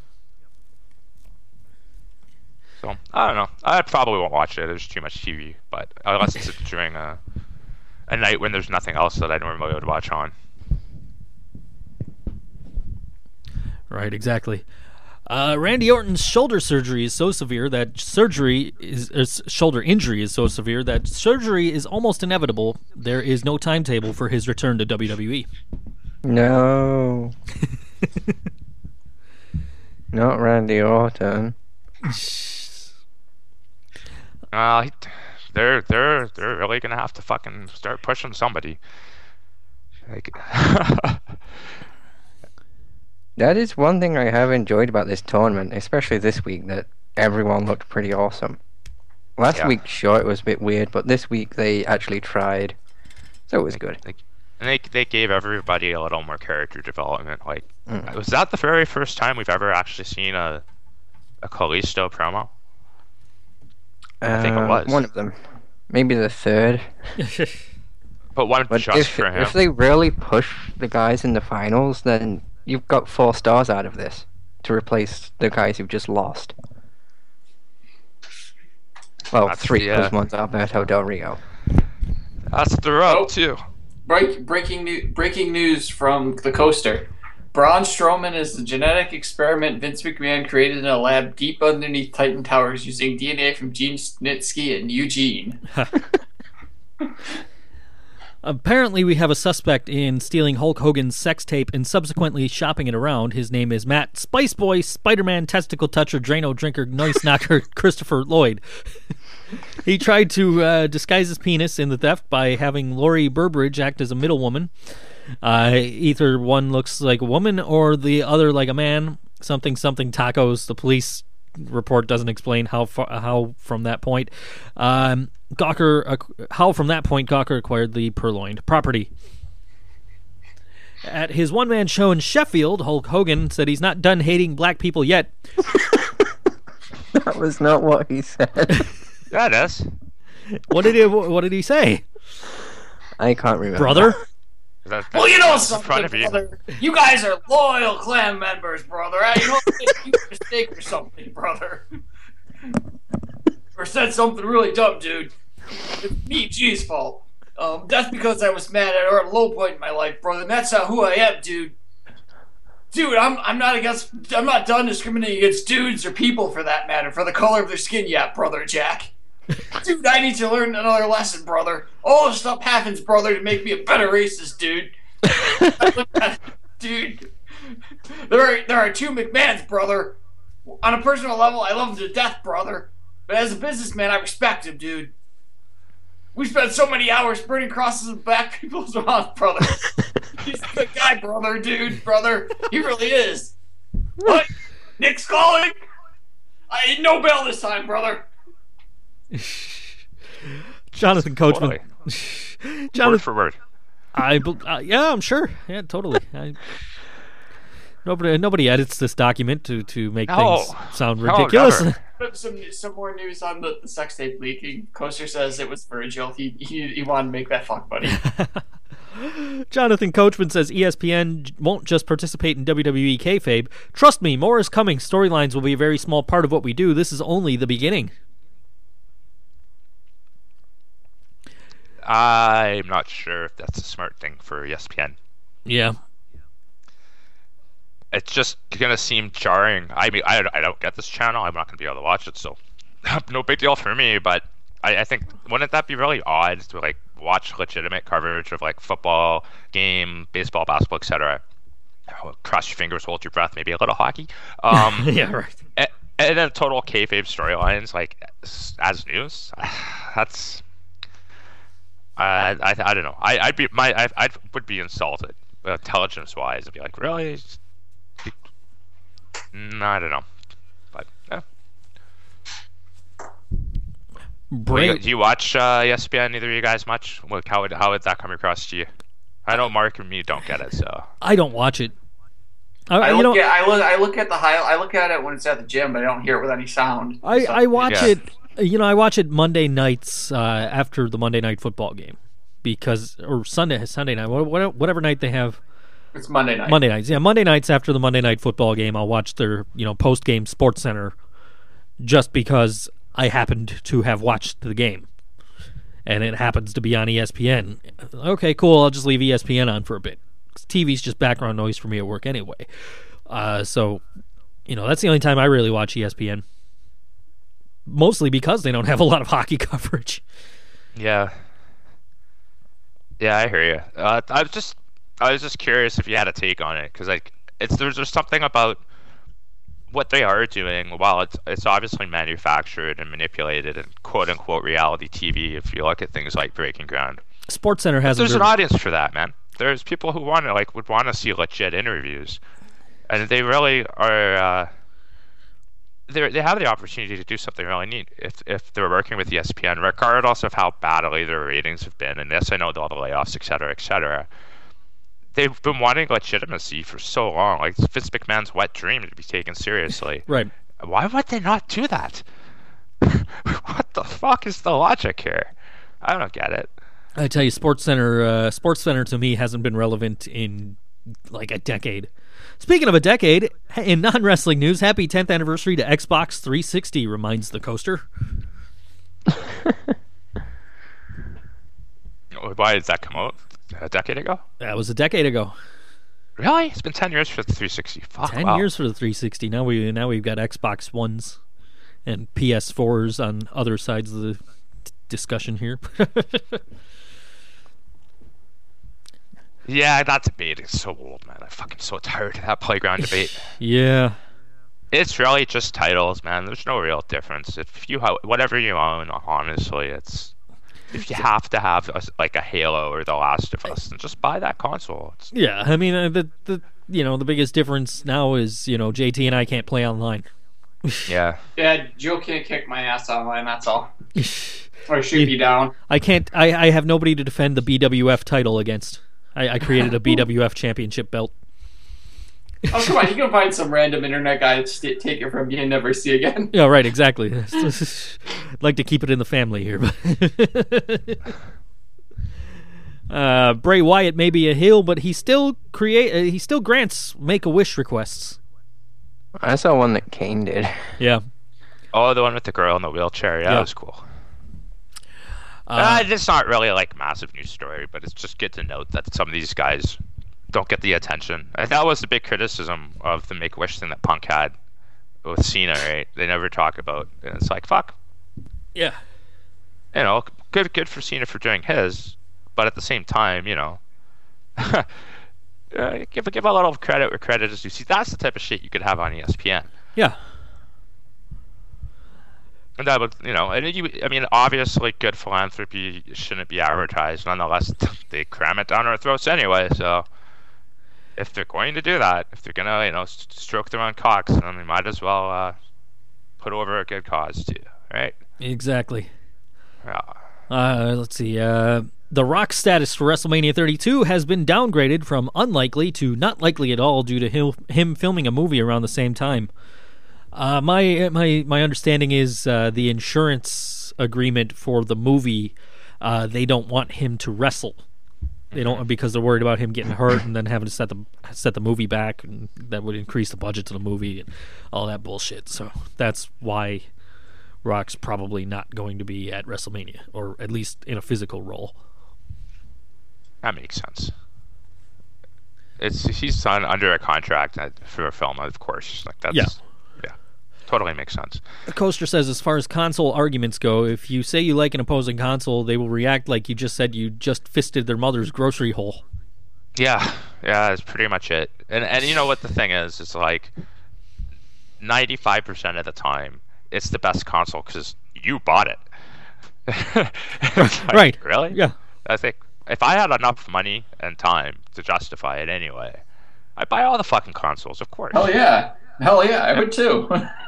So I don't know. I probably won't watch it. There's too much TV, but unless it's during a a night when there's nothing else that I normally would watch on. Right, exactly. Uh, Randy Orton's shoulder surgery is so severe that surgery is is- shoulder injury is so severe that surgery is almost inevitable. There is no timetable for his return to. WWE. No. Not Randy Orton. Uh, he- they're they're they're really gonna have to fucking start pushing somebody. Like, That is one thing I have enjoyed about this tournament, especially this week, that everyone looked pretty awesome. Last Yeah. week, sure, it was a bit weird, but this week they actually tried. So it was good. and they they gave everybody a little more character development. Like, Mm. was that the very first time we've ever actually seen a a Kalisto promo? I think it Uh, was. One of them. Maybe the third. But one But just if, for him. if they really push the guys in the finals, then you've got four stars out of this to replace the guys who've just lost. Well, That's three the, plus uh, one's Alberto Del Rio. That's what they're Oh. to. Break, breaking, new, breaking news from the coaster. Braun Strowman is the genetic experiment Vince McMahon created in a lab deep underneath Titan Towers using DNA from Gene Snitsky and Eugene. Apparently, we have a suspect in stealing Hulk Hogan's sex tape and subsequently shopping it around. His name is Matt Spice Boy, Spider Man, Testicle Toucher, Drano Drinker, Noise Knocker, Christopher Lloyd. he tried to uh, disguise his penis in the theft by having Lori Burbridge act as a middlewoman. Uh, either one looks like a woman or the other like a man. Something, something tacos. The police report doesn't explain how far, how from that point. Um, Gawker, ac- how from that point Gawker acquired the purloined property. At his one man show in Sheffield, Hulk Hogan said he's not done hating black people yet. That was not what he said. that is. What did he What did he say, I can't remember. brother? Well, you know something, you. brother. You guys are loyal clan members, brother. I you know you made a mistake or something, brother. or said something really dumb, dude. It's me, G's fault. Um, that's because I was mad at or at a low point in my life, brother. And that's not who I am, dude. Dude, I'm I'm not against. I'm not done discriminating against dudes or people for that matter, for the color of their skin yet, brother Jack. Dude, I need to learn another lesson, brother. Oh, All this stuff happens, brother, to make me a better racist, dude. dude, there are there are two McMahons, brother. On a personal level, I love him to death, brother. But as a businessman, I respect him, dude. We spent so many hours burning crosses of black people's mouths, brother. He's a good guy, brother, dude, brother. He really is. What? Nick's calling. I ain't no bell this time, brother. Jonathan Coachman. Totally. Word Jonathan, for word. I bel- uh, yeah, I'm sure. Yeah, totally. I, nobody nobody edits this document to to make No. things sound ridiculous. never. Some some more news on the, the sex tape leaking. Coaster says it was Virgil. He he, he wanted to make that fuck buddy. Jonathan Coachman says ESPN won't just participate in WWE kayfabe. Trust me, more is coming. Storylines will be a very small part of what we do. This is only the beginning. I'm not sure if that's a smart thing for ESPN. Yeah. It's just gonna seem jarring. I mean, I, I don't get this channel. I'm not gonna be able to watch it, so no big deal for me. But I, I think wouldn't that be really odd to like watch legitimate coverage of like football, game, baseball, basketball, etc. Oh, Cross your fingers, hold your breath, maybe a little hockey. Um, yeah, right. a- and then total kayfabe storylines like as news. That's I, I I don't know. I I'd be my I I would would be insulted uh, intelligence wise and be like really. Mm, I don't know, but yeah. Well, Bray, you- do you watch uh, ESPN? Neither of you guys much. Like, how would how would that come across to you? I know Mark and me don't get it, so I don't watch it. I, I you look know, at I look I look at the high I look at it when it's at the gym, but I don't hear it with any sound. I, So- I watch Yeah. it. You know, I watch it Monday nights uh, after the Monday night football game because, or Sunday Sunday night, wha- wha- whatever night they have. it's Monday night. Monday nights, yeah, Monday nights after the Monday night football game, I'll watch their you know post game Sports Center, just because I happened to have watched the game, and it happens to be on ESPN. Okay, cool. I'll just leave ESPN on for a bit. TV's just background noise for me at work anyway. Uh, so, you know, that's the only time I really watch ESPN. Mostly because they don't have a lot of hockey coverage. yeah, yeah, I hear you. Uh, I was just I was just curious if you had a take on it because like it's there's there's something about what they are doing. While it's it's obviously manufactured and manipulated and quote unquote reality TV. If you look at things like Breaking Ground, Sports Center has there's an audience for that, man. There's people who want to like would want to see legit interviews, and they really are. Uh, they they have the opportunity to do something really neat if if they're working with ESPN, regardless of how badly their ratings have been. And yes, I know all the layoffs, et cetera, et cetera. They've been wanting legitimacy for so long. Like Vince McMahon's wet dream to be taken seriously. right. Why would they not do that? what the fuck is the logic here? I don't get it. I tell you, Sports Center, uh, Sports Center to me hasn't been relevant in like a decade. Speaking of a decade, in non wrestling news, happy 10th anniversary to Xbox 360, reminds the coaster. Why did that come out? A decade ago? That was a decade ago. Really? It's been ten years for the 360. Fuck. 10 wow. years for the 360. Now we now we've got Xbox Ones and PS4s on other sides of the discussion here. Yeah, that debate is so old, man. I'm fucking so tired of that playground debate. yeah. It's really just titles, man. There's no real difference. If you have whatever you own, honestly, it's if you have to have a, like a Halo or The Last of Us, then just buy that console. It's, Yeah, I mean uh, the the you know the biggest difference now is you know JT and I can't play online. yeah. Yeah, Joe can't kick my ass online. That's all. or shoot me down. I can't. I, I have nobody to defend the BWF title against. I, I created a BWF championship belt. Oh come on, you can find some random internet guy to st- take it from you and never see again. Yeah, right. Exactly. like to keep it in the family here. uh, Bray Wyatt may be a heel, but he still create. Uh, he still grants Make a Wish requests. I saw one that Kane did. Yeah. Oh, the one with the girl in the wheelchair. Yeah, Yeah. that was cool. Uh, Uh, it's not really like massive news story, but it's just good to note that some of these guys don't get the attention. And that was the big criticism of the Make Wish thing that Punk had with Cena, right? They never talk about, and it's like fuck. yeah. You know, good good for Cena for doing his, but at the same time, you know, uh, give give a little credit where credit is due. See, that's the type of shit you could have on ESPN. Yeah. And that would, you know, and you, I mean, obviously, good philanthropy shouldn't be advertised. Nonetheless, they cram it down our throats anyway. So, if they're going to do that, if they're gonna, you know, stroke their own cocks, then they might as well uh, put over a good cause too, right? Exactly. Yeah. Uh, let's see. Uh, the Rock status for WrestleMania 32 has been downgraded from unlikely to not likely at all due to him, him filming a movie around the same time. Uh, my my my understanding is uh, the insurance agreement for the movie. Uh, they don't want him to wrestle They don't because they're worried about him getting hurt and then having to set the set the movie back, and that would increase the budget to the movie and all that bullshit. So that's why Rock's probably not going to be at WrestleMania, or at least in a physical role. That makes sense. It's he's signed under a contract uh, for a film, of course. Like that's Yeah. Yeah, totally makes sense. The coaster says, as far as console arguments go, if you say you like an opposing console, they will react like you just said you just fisted their mother's grocery hole. Yeah, yeah, that's pretty much it. And and you know what the thing is? It's like ninety five percent of the time, it's the best console because you bought it. Like, Right. Really? Yeah. I think if I had enough money and time to justify it anyway, I'd buy all the fucking consoles, of course. Hell yeah. Hell yeah, I would too.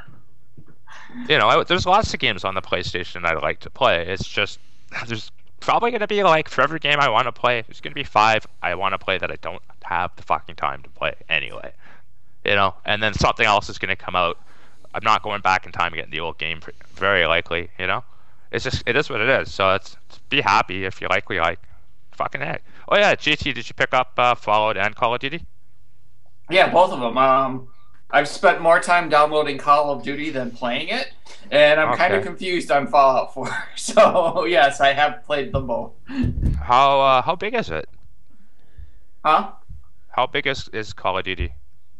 You know, I, there's lots of games on the PlayStation I like to play. It's just there's probably going to be like for every game I want to play, there's going to be five I want to play that I don't have the fucking time to play anyway. You know, and then something else is going to come out. I'm not going back in time getting the old game, very likely. You know, it's just it is what it is. So it's, it's be happy if you like what you like. Fucking heck. Oh yeah, GT, did you pick up uh, Fallout and Call of Duty? yeah, both of them. Um, I've spent more time downloading Call of Duty than playing it, and I'm kind of confused on Fallout 4. So yes, I have played them both. How uh, how big is it? Huh? How big is is Call of Duty?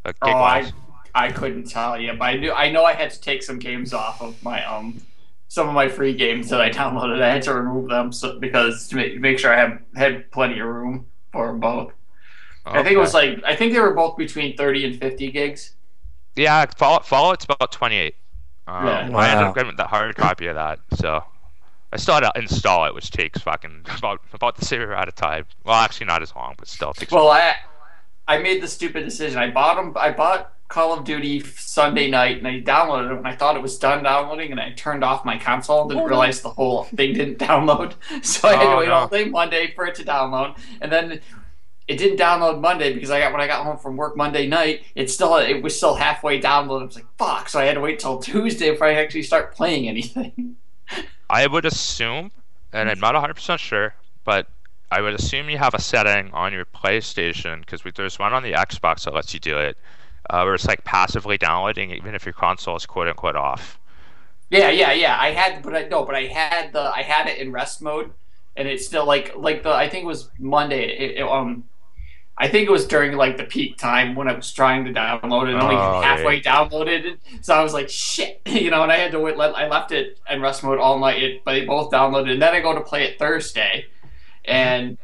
Like Oh, I. I couldn't tell you, but I knew I know I had to take some games off of my um some of my free games that I downloaded. I had to remove them so, because to make, make sure I have had plenty of room for both. I think it was like I think they were both between thirty and fifty gigs. Yeah, Fallout, Fallout's about 28. Um, Yeah. I ended up getting the hard copy of that, so I still had to install it, which takes fucking about about the same amount of time. Well, actually, not as long, but still takes. Well, I I made the stupid decision. I bought them. I bought Call of Duty Sunday night, and I downloaded it. And I thought it was done downloading, and I turned off my console. and Didn't realize the whole thing didn't download, so I had to Oh, wait all day Monday for it to download, and then. It didn't download Monday because I got when I got home from work Monday night. It still it was still halfway downloaded. I was like, "Fuck!" So I had to wait till Tuesday before I actually start playing anything. I would assume, and I'm not 100 percent sure, but I would assume you have a setting on your PlayStation because there's one on the Xbox that lets you do it, uh, where it's like passively downloading even if your console is quote unquote off. Yeah, yeah, yeah. I had, but I no, but I had the I had it in rest mode, and it's still like like the I think it was Monday. It, it, um, I think it was during like the peak time when I was trying to download it, and only Oh, halfway downloaded it. So I was like, shit, you know. And I had to wait. Let, I left it in rest mode all night. It, but they both downloaded, and then I go to play it Thursday, and.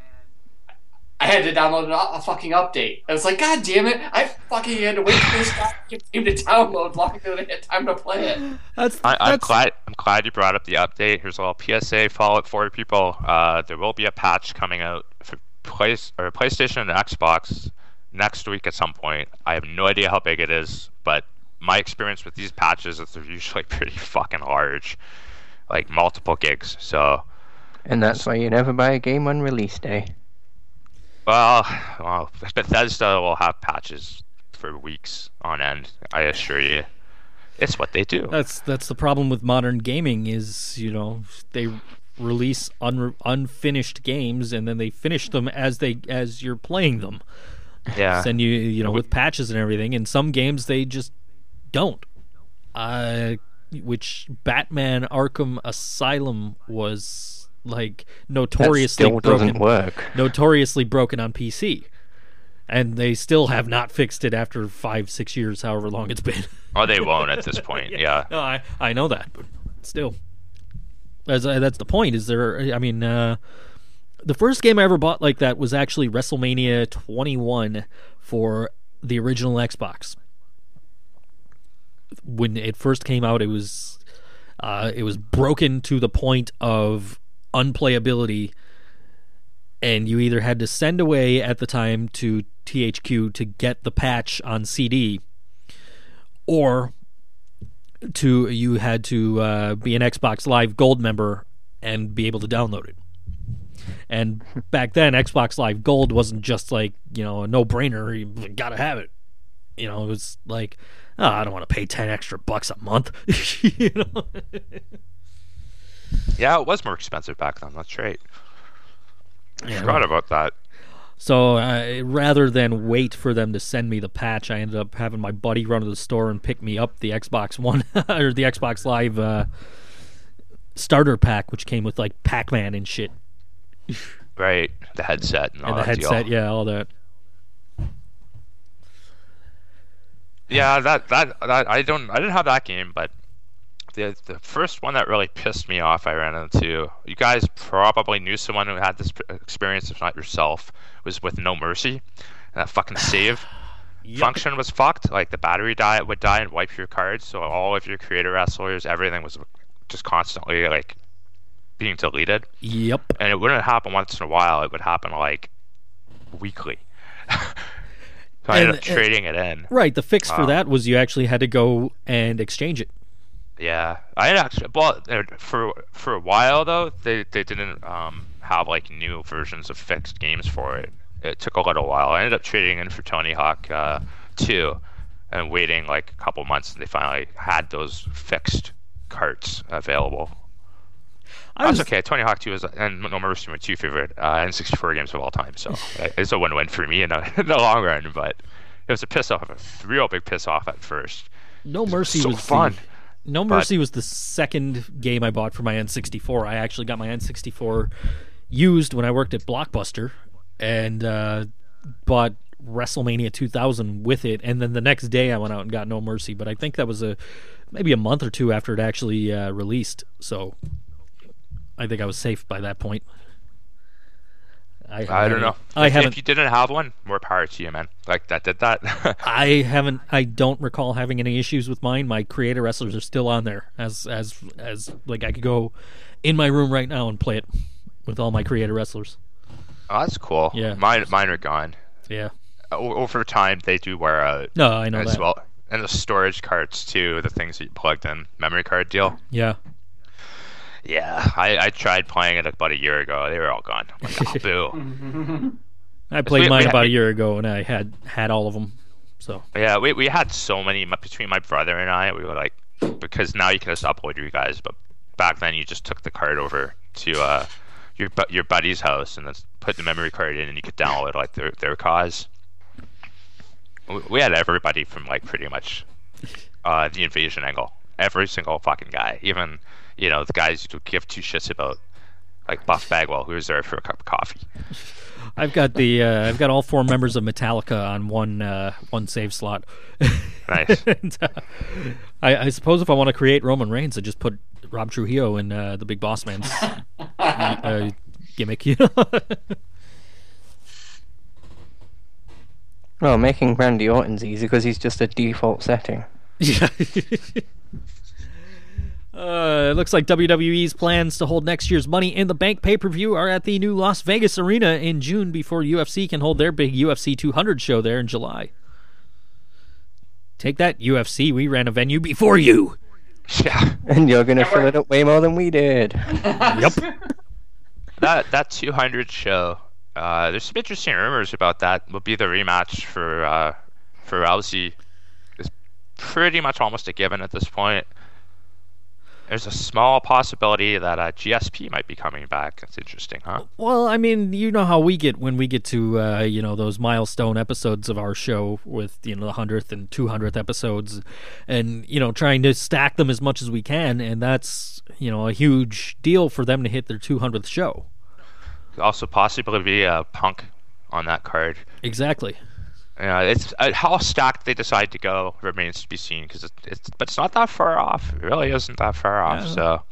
I had to download a, a fucking update. I was like, God damn it! I fucking had to wait for this goddamn game to download longer than I had time to play it. That's, I, I'm glad. I'm glad you brought up the update. Here's a little PSA Fallout 4 people. Uh, there will be a patch coming out for place or PlayStation and Xbox next week at some point. I have no idea how big it is, but my experience with these patches is they're usually pretty fucking large, like multiple gigs. So, And that's why you never buy a game on release day. well, well, Bethesda will have patches for weeks on end. I assure you, it's what they do. That's that's the problem with modern gaming is you know they release un- unfinished games and then they finish them as they as you're playing them. Yeah. Send you you know with patches and everything. And some games they just don't. Uh, which Batman Arkham Asylum was like notoriously still doesn't broken, work. notoriously broken on PC. And they still have not fixed it after five, six years, however long it's been. Oh, they won't at this point. yeah. No, I I know that, but still, that's uh, that's the point. Is there? I mean, uh, the first game I ever bought like that was actually WrestleMania 21 for the original Xbox. When it first came out, it was uh, it was broken to the point of unplayability, and you either had to send away at the time to THQ to get the patch on CD, or to you had to uh, be an Xbox Live Gold member and be able to download it. And back then, Xbox Live Gold wasn't just like you know a no brainer. You gotta have it. You know, it was like, oh, I don't want to pay ten extra bucks a month. you know, Yeah, it was more expensive back then. That's right. I Yeah, forgot about that. So uh, rather than wait for them to send me the patch, I ended up having my buddy run to the store and pick me up the Xbox One or the Xbox Live uh, starter pack, which came with like Pac-Man and shit, Right, the headset and all and the headset, deal. yeah, all that. Yeah, that, that that I don't I didn't have that game, but the the first one that really pissed me off I ran into. You guys probably knew someone who had this experience, if not yourself, was with No Mercy. And that fucking save function was fucked. Like the battery die would die and wipe your cards, so all of your creator wrestlers, everything was just constantly like being deleted. Yep. And it wouldn't happen once in a while. It would happen like weekly. so I ended up trading it in. Right. The fix for that was you actually had to go and exchange it. Yeah, I had actually. Well, uh, for for a while though, they they didn't um have like new versions of fixed games for it. It took a little while. I ended up trading in for Tony Hawk uh, two, and waiting like a couple months, and they finally had those fixed carts available. I That's was, okay. Tony Hawk 2 is and No Mercy my two favorite uh, N64 games of all time, so it's a win-win for me in the, in the long run. But it was a piss off, a real big piss off at first. No Mercy so was the- fun. No Mercy was the second game I bought for my N64. I actually got my N64 used when I worked at Blockbuster and uh, bought WrestleMania 2000 with it. And then the next day I went out and got No Mercy. But I think that was a maybe a month or two after it actually uh, released. So I think I was safe by that point. I, I don't know. I if, haven't. If you didn't have one, more power to you, man. Like that did that. I haven't. I don't recall having any issues with mine. My creator wrestlers are still on there, as as as like I could go in my room right now and play it with all my creator wrestlers. oh, that's cool. Yeah. Mine mine are gone. Yeah. Over time, they do wear out No, I know as that. well. And the storage cards too, the things that you plugged in, memory card deal. Yeah. Yeah, I, I tried playing it about a year ago. They were all gone. Like, oh, boo. I played we- mine we- about a year ago, and I had had all of them. So Yeah, we, we had so many between my brother and I. We were like, because now you can just upload your guys, but back then you just took the card over to uh, your your buddy's house and then put the memory card in, and you could download like their their cause. We, had everybody from like pretty much uh, the invasion angle, every single fucking guy, even you know the guys you give two shits about, like Buff Bagwell, who was there for a cup of coffee. I've got the uh, I've got all four members of Metallica on one uh, one save slot. Nice. and, uh, I, I suppose if I want to create Roman Reigns, I just put Rob Trujillo in uh, the Big Boss Man's uh, gimmick. You know. Well, making Randy Orton's easy because he's just a default setting. Yeah. Uh, it looks like WWE's plans to hold next year's Money in the Bank pay per view are at the new Las Vegas Arena in June before UFC can hold their big UFC 200 show there in July. Take that, UFC. We ran a venue before you. yeah. And you're going to fill it up way more than we did. Yep. that that 200 show. Uh, there's some interesting rumors about that. Will be the rematch for uh, for Rousey. Is pretty much almost a given at this point. There's a small possibility that uh, GSP might be coming back. That's interesting, huh? Well, I mean, you know how we get when we get to uh, you know those milestone episodes of our show with you know the hundredth and two hundredth episodes, and you know trying to stack them as much as we can, and that's you know a huge deal for them to hit their two hundredth show. Could also possibly be a Punk on that card. Exactly. Yeah, it's uh, how stacked they decide to go remains to be seen because it's, it's but it's not that far off. It really isn't that far off. Yeah. So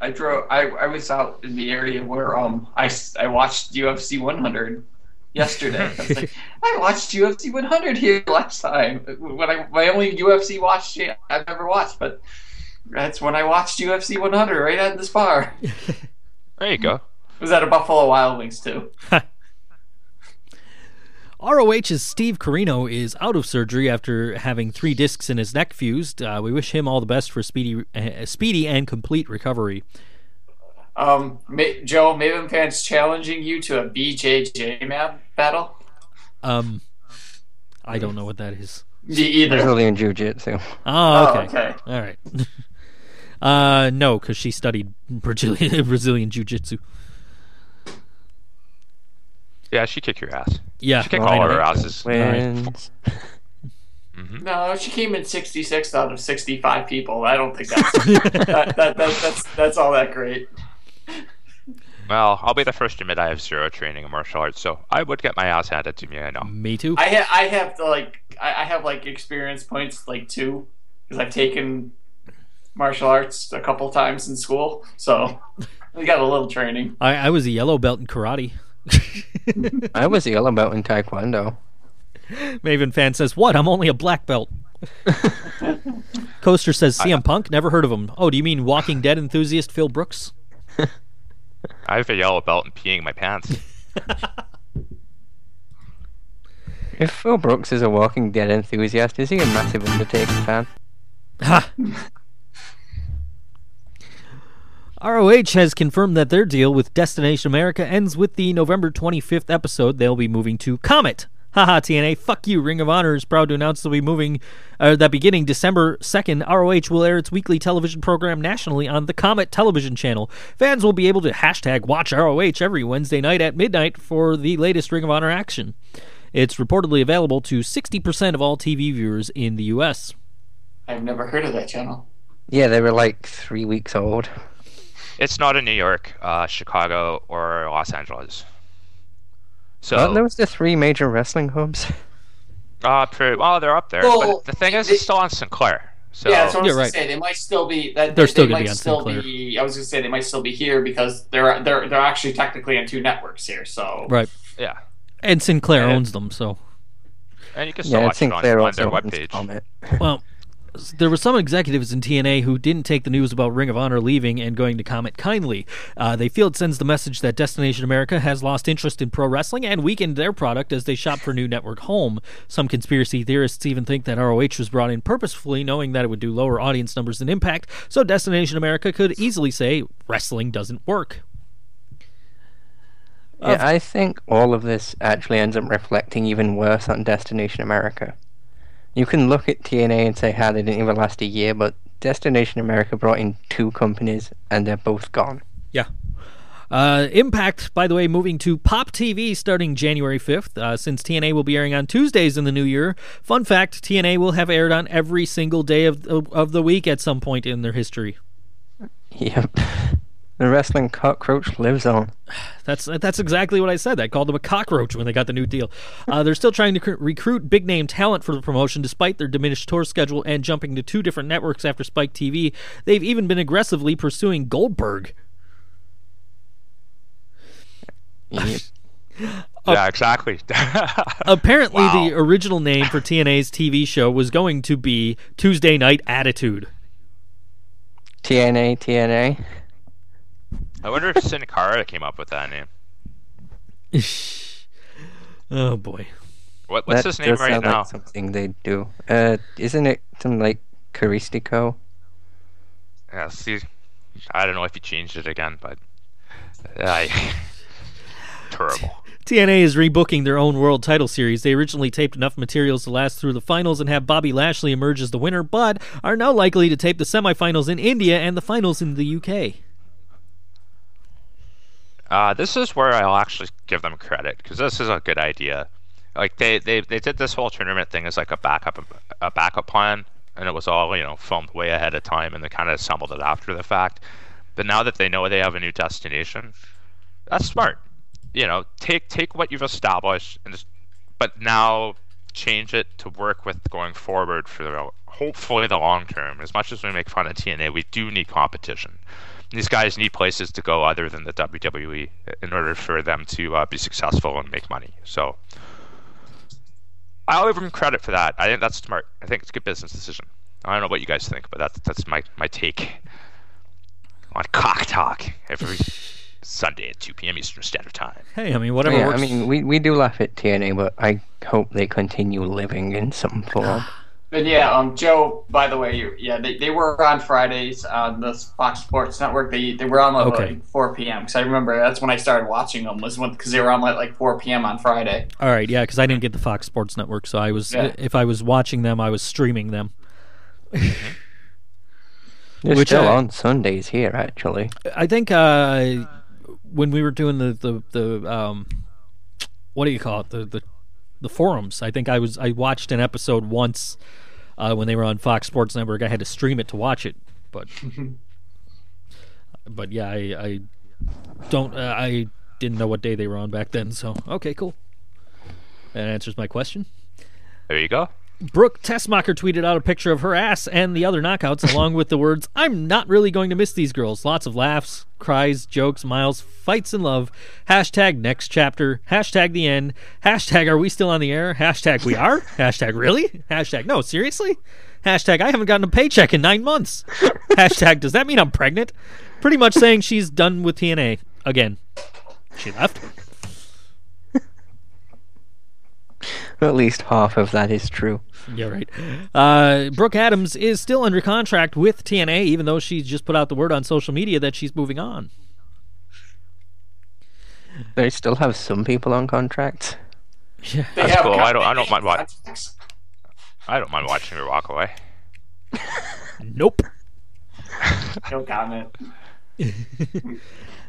I drove. I, I was out in the area where um I, s- I watched UFC 100 yesterday. I, was like, I watched UFC 100 here last time when I my only UFC watch I've ever watched, but that's when I watched UFC 100 right at this bar. there you go. It was at a Buffalo Wild Wings too. ROH's Steve Corino is out of surgery after having three discs in his neck fused. Uh, we wish him all the best for speedy, uh, speedy and complete recovery. Um, Ma- Joe, Maven fans challenging you to a BJJ map battle. Um, I don't know what that is. Me either. Brazilian Jiu Jitsu. Oh, Oh, okay. okay. All right. uh, no, because she studied Brazilian Brazilian jiu-jitsu. Yeah, she kicked your ass. Yeah, She kicked all know. our asses. Wins. Mm-hmm. No, she came in 66 out of 65 people. I don't think that's that, that, that, that's that's all that great. Well, I'll be the first to admit I have zero training in martial arts, so I would get my ass handed to me. I know. Me too. I ha- I have the like I, I have like experience points like two because I've taken martial arts a couple times in school, so we got a little training. I, I was a yellow belt in karate. I was a yellow belt in Taekwondo. Maven fan says, "What? I'm only a black belt." Coaster says, "CM Punk. Never heard of him. Oh, do you mean Walking Dead enthusiast Phil Brooks?" I have a yellow belt and peeing my pants. If Phil Brooks is a Walking Dead enthusiast, is he a massive Undertaker fan? Ha! ROH has confirmed that their deal with Destination America ends with the November 25th episode. They'll be moving to Comet. Haha, TNA, fuck you. Ring of Honor is proud to announce they'll be moving, uh, that beginning December 2nd, ROH will air its weekly television program nationally on the Comet television channel. Fans will be able to hashtag watch ROH every Wednesday night at midnight for the latest Ring of Honor action. It's reportedly available to 60% of all TV viewers in the U.S. I've never heard of that channel. Yeah, they were like three weeks old. It's not in New York, uh, Chicago, or Los Angeles. So, Aren't those the three major wrestling hubs? uh, pretty, well, they're up there. Well, but the thing is, they- it's still on Sinclair. So, yeah, that's what I was You're gonna right. say. They might still be that They're they, still they gonna might be on still Sinclair. be. I was gonna say they might still be here because they're they're they're actually technically on two networks here. So Right. yeah. And Sinclair Yeah. owns them, so. And you can still Yeah, watch it on, on their owns webpage. Comet. Well, s- there were some executives in TNA who didn't take the news about Ring of Honor leaving and going to Comet kindly. Uh, they feel it sends the message that Destination America has lost interest in pro wrestling and weakened their product as they shop for new network home. Some conspiracy theorists even think that ROH was brought in purposefully, knowing that it would do lower audience numbers than Impact, so Destination America could easily say wrestling doesn't work. Yeah, I think all of this actually ends up reflecting even worse on Destination America. You can look at TNA and say how they didn't even last a year, but Destination America brought in two companies and they're both gone. Yeah. Uh, Impact, by the way, moving to Pop TV starting January 5th, uh, since TNA will be airing on Tuesdays in the new year. Fun fact TNA will have aired on every single day of, of, of the week at some point in their history. Yep. The wrestling cockroach lives on. That's that's exactly what I said. I called them a cockroach when they got the new deal. Uh, they're still trying to cr- recruit big name talent for the promotion, despite their diminished tour schedule and jumping to two different networks after Spike TV. They've even been aggressively pursuing Goldberg. Yep. Yeah, exactly. Apparently, Wow. the original name for TNA's TV show was going to be Tuesday Night Attitude. TNA, TNA. I wonder if Sin came up with that name. oh boy. What, what's that his name does right sound now? Like something they do. Uh, isn't it something like Caristico? Yeah, see, I don't know if he changed it again, but I terrible. TNA is rebooking their own world title series. They originally taped enough materials to last through the finals and have Bobby Lashley emerge as the winner, but are now likely to tape the semifinals in India and the finals in the UK. Uh, this is where I'll actually give them credit because this is a good idea. Like they, they they did this whole tournament thing as like a backup a backup plan, and it was all you know filmed way ahead of time, and they kind of assembled it after the fact. But now that they know they have a new destination, that's smart. You know, take take what you've established and just, but now change it to work with going forward for the, hopefully the long term. As much as we make fun of TNA, we do need competition. These guys need places to go other than the WWE in order for them to uh, be successful and make money. So I'll give them credit for that. I think that's smart. I think it's a good business decision. I don't know what you guys think, but that's that's my, my take on cock talk every Sunday at 2 p.m. Eastern Standard Time. Hey, I mean, whatever yeah, works. I mean, we, we do laugh at TNA, but I hope they continue living in some form. But yeah, um, Joe. By the way, you, yeah, they, they were on Fridays on the Fox Sports Network. They they were on like, Okay. like 4 p.m. Because I remember that's when I started watching them was when because they were on like, like 4 p.m. on Friday. All right, yeah, because I didn't get the Fox Sports Network, so I was Yeah. if I was watching them, I was streaming them. They're Which still I- on Sundays here, actually. I think uh, when we were doing the the the um, what do you call it? The the the forums. I think I was I watched an episode once uh, when they were on Fox Sports Network. I had to stream it to watch it, but but yeah, I, I don't uh, I didn't know what day they were on back then. So okay, cool. That answers my question. There you go. Brooke Tessmacher tweeted out a picture of her ass and the other knockouts, along with the words, I'm not really going to miss these girls. Lots of laughs, cries, jokes, miles, fights, and love. Hashtag next chapter. Hashtag the end. Hashtag are we still on the air? Hashtag we are? Hashtag really? Hashtag no, seriously? Hashtag I haven't gotten a paycheck in nine months. Hashtag does that mean I'm pregnant? Pretty much saying she's done with TNA again. She left. At least half of that is true. Yeah, right. Uh, Brooke Adams is still under contract with TNA, even though she's just put out the word on social media that she's moving on. They still have some people on contracts. Yeah. That's cool. I don't- I don't mind what- I don't mind watching her walk away. Nope. No comment.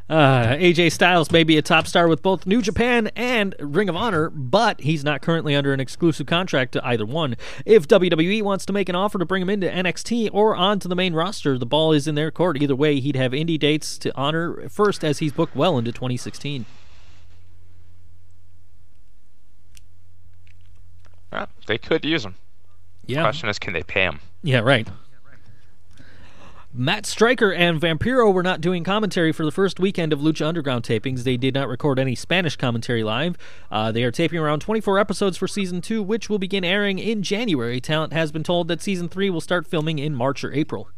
Uh, AJ Styles may be a top star with both New Japan and Ring of Honor, but he's not currently under an exclusive contract to either one. If WWE wants to make an offer to bring him into NXT or onto the main roster, the ball is in their court. Either way, he'd have indie dates to honor first as he's booked well into 2016. Yeah, they could use him. Yeah. Question is, can they pay him? Yeah, right. Matt Striker and Vampiro were not doing commentary for the first weekend of Lucha Underground tapings. They did not record any Spanish commentary live. Uh, they are taping around 24 episodes for season two, which will begin airing in January. Talent has been told that season three will start filming in March or April.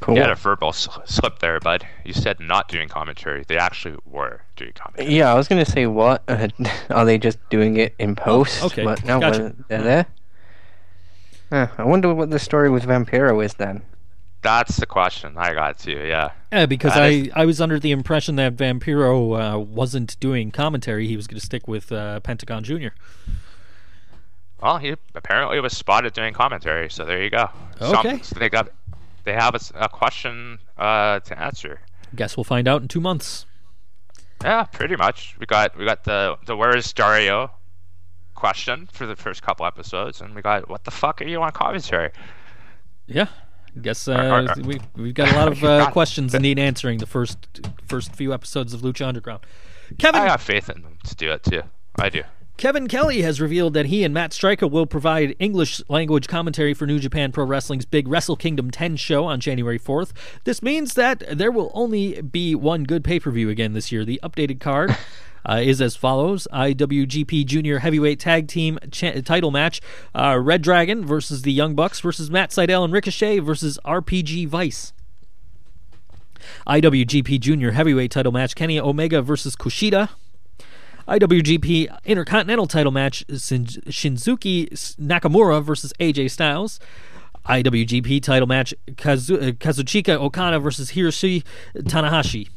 Cool. You had a verbal slip there, bud. You said not doing commentary. They actually were doing commentary. Yeah, I was gonna say what uh, are they just doing it in post? okay. but no, Gotcha. they're there. Huh, I wonder what the story with Vampiro is then. That's the question I got too. Yeah. Yeah, because That I, is- I was under the impression that Vampiro uh, wasn't doing commentary. He was going to stick with uh, Pentagon Jr. Well, he apparently was spotted doing commentary, so there you go. Okay. so they got, they have a question uh, to answer. Guess we'll find out in two months. Yeah, pretty much. We got we got the the where is Dario question for the first couple episodes, and we got what the fuck are you on commentary? Yeah, guess uh, Are- are- we we've got a lot of uh, questions that need answering. The first first few episodes of Lucha Underground. Kevin I have faith in them to do it too. I do. Kevin Kelly has revealed that he and Matt Striker will provide English language commentary for New Japan Pro Wrestling's big Wrestle Kingdom 10 show on January 4th. This means that there will only be one good pay per view again this year. The updated card. Uh, is as follows: IWGP Junior Heavyweight Tag Team cha- title match: uh, Red Dragon versus the Young Bucks versus Matt Sydal and Ricochet versus RPG Vice. IWGP Junior Heavyweight title match: Kenny Omega versus Kushida. IWGP Intercontinental title match Shin- Shinsuke Nakamura versus AJ Styles. IWGP title match Kazu- uh, Kazuchika Okada versus Hiroshi Tanahashi.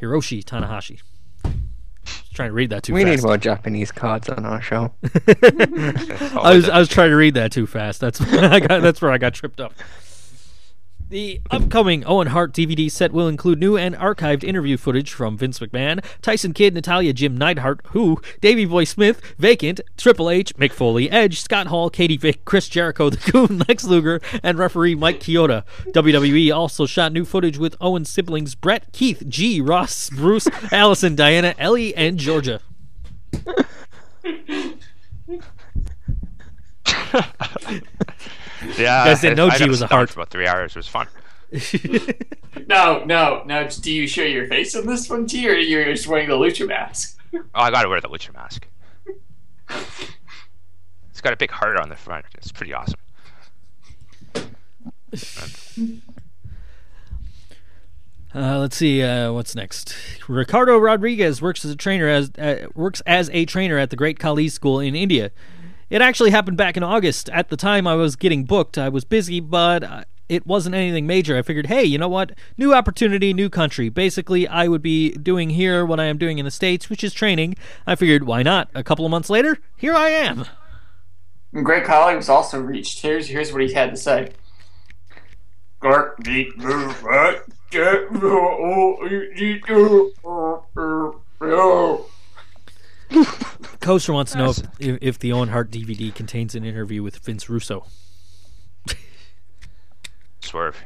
Hiroshi Tanahashi. Trying to read that too We need fast. more Japanese cards on our show. I was I was trying to read that too fast. That's I got, that's where I got tripped up. The upcoming Owen Hart DVD set will include new and archived interview footage from Vince McMahon, Tyson Kidd, Natalya Jim Neidhart, Who, Davey Boy Smith, Vacant, Triple H, Mick Foley, Edge, Scott Hall, Katie Vick, Chris Jericho, The Goon, Lex Luger, and referee Mike Chioda. WWE also shot new footage with Owen's siblings Bret, Keith, G, Ross, Bruce, Alison, Diana, Ellie, and Georgia. Yeah, guys didn't know I G got was a heart. for about three hours. It was fun. No, no, no. Do you show your face in this one, T, or you're just wearing the lucha mask? Oh, I gotta wear the lucha mask. It's got a big heart on the front. It's pretty awesome. Uh, let's see uh, what's next. Ricardo Rodriguez works as a trainer as uh, works as a trainer at the Great Khali School in India. It actually happened back in August. At the time I was getting booked, I was busy, but uh, it wasn't anything major. I figured, hey, you know what? New opportunity, new country. Basically, I would be doing here what I am doing in the states, which is training. I figured, why not? A couple of months later, here I am. And Great Khali was also reached. Here's here's what he had to say. Gart beat move right. Get Coaster wants to know if, if, if the Owen Hart DVD contains an interview with Vince Russo. Swerve.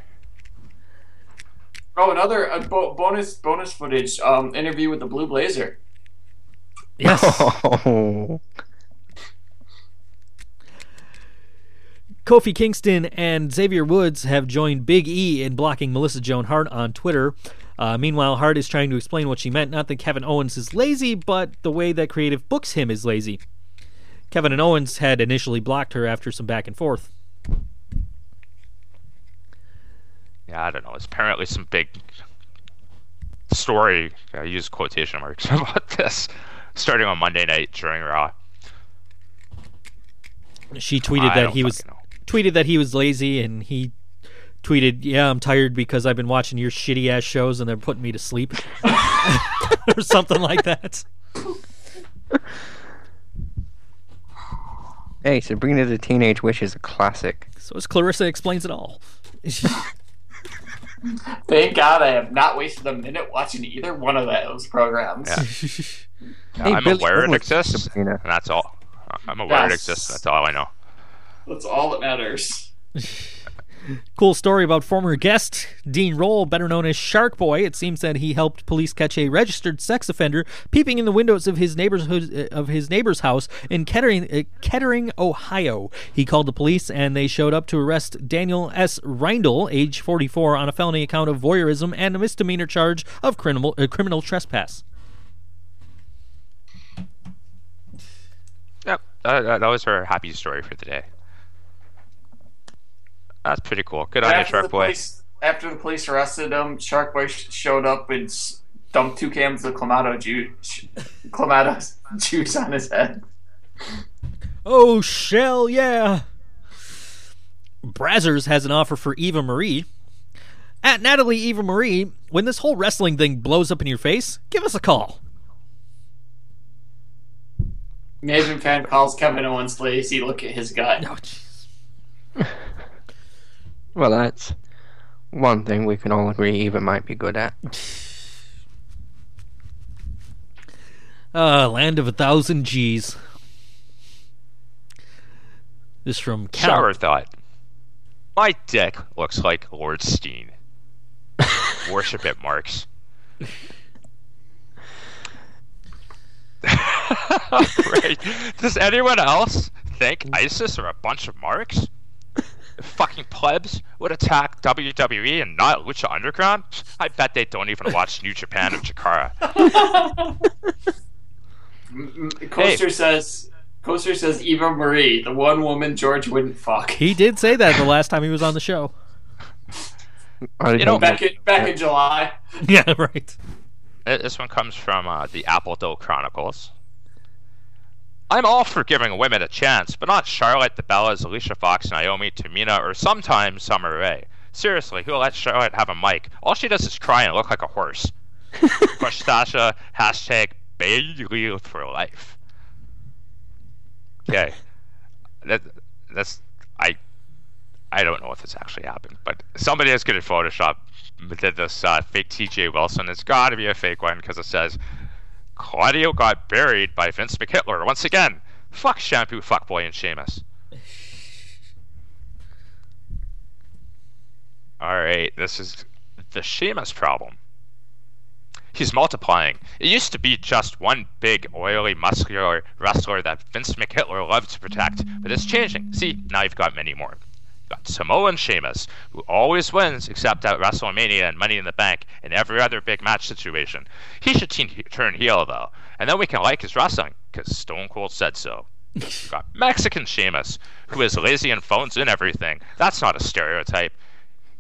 Oh, another uh, bo- bonus bonus footage um, interview with the Blue Blazer. Yes. Oh. Kofi Kingston and Xavier Woods have joined Big E in blocking Melissa Joan Hart on Twitter. Uh, meanwhile, Hart is trying to explain what she meant. Not that Kevin Owens is lazy, but the way that creative books him is lazy. Kevin and Owens had initially blocked her after some back and forth. Yeah, I don't know. It's apparently some big story. I use quotation marks about this, starting on Monday night during Raw. She tweeted I that he was know. tweeted that he was lazy, and he tweeted, "Yeah, I'm tired because I've been watching your shitty ass shows, and they're putting me to sleep," or something like that. Hey, Sabrina the Teenage Witch is a classic. So as Clarissa explains it all. Thank God I have not wasted a minute watching either one of those programs. Yeah. Hey, I'm Billy aware it exists, Sabrina. and that's all. I'm aware it exists. That's all I know. That's all that matters. Cool story about former guest Dean Roll, better known as Shark Boy. It seems that he helped police catch a registered sex offender peeping in the windows of his neighbor's uh, of his neighbor's house in Kettering, uh, Kettering, Ohio. He called the police, and they showed up to arrest Daniel S. Reindl, age 44, on a felony account of voyeurism and a misdemeanor charge of criminal uh, criminal trespass. Yep, that that was her happy story for the day. That's pretty cool. Good on you, after, the Shark Boy. police, after the police arrested him, Shark Boy sh- showed up and s- dumped two cans of Clamato juice, Clamato juice on his head. Oh, shell, yeah. Brazzers has an offer for Eva Marie. At Natalie Eva Marie, when this whole wrestling thing blows up in your face, give us a call. Imagine fan calls Kevin Owens lazy. Look at his gut. Oh, jeez. Well, that's one thing we can all agree Eva might be good at. Uh, land of a thousand G's. This from Cal. Shower thought. My deck looks like Lord Steen. Worship it, Marks. right. Does anyone else think ISIS are a bunch of marks? Fucking plebs would attack WWE and not Lucha Underground? I bet they don't even watch New Japan or Chikara. Coaster says. Coaster says Eva Marie, the one woman George wouldn't fuck. He did say that the last time he was on the show. I You know, Back in back in July. Yeah, right. This one comes from uh, the Apple Doe Chronicles. I'm all for giving women a chance, but not Charlotte, the Bellas, Alicia Fox, Naomi, Tamina, or sometimes Summer Rae. Seriously, who lets Charlotte have a mic? All she does is cry and look like a horse. Push Sasha, hashtag Bayley for life. Okay. That, that's I I don't know if this actually happened, but somebody is good at Photoshop did this uh, fake TJ Wilson. It's got to be a fake one because it says Claudio got buried by Vince McHitler once again. Fuck Shampoo, Fuckboy, and Sheamus. All right, this is the Sheamus problem. He's multiplying. It used to be just one big, oily, muscular wrestler that Vince McHitler loved to protect, but it's changing. See, now you've got many more. Got Samoan Sheamus, who always wins except at WrestleMania and Money in the Bank and every other big match situation. He should te- turn heel, though, and then we can like his wrestling, because Stone Cold said so. Got Mexican Sheamus, who is lazy and phones in everything. That's not a stereotype.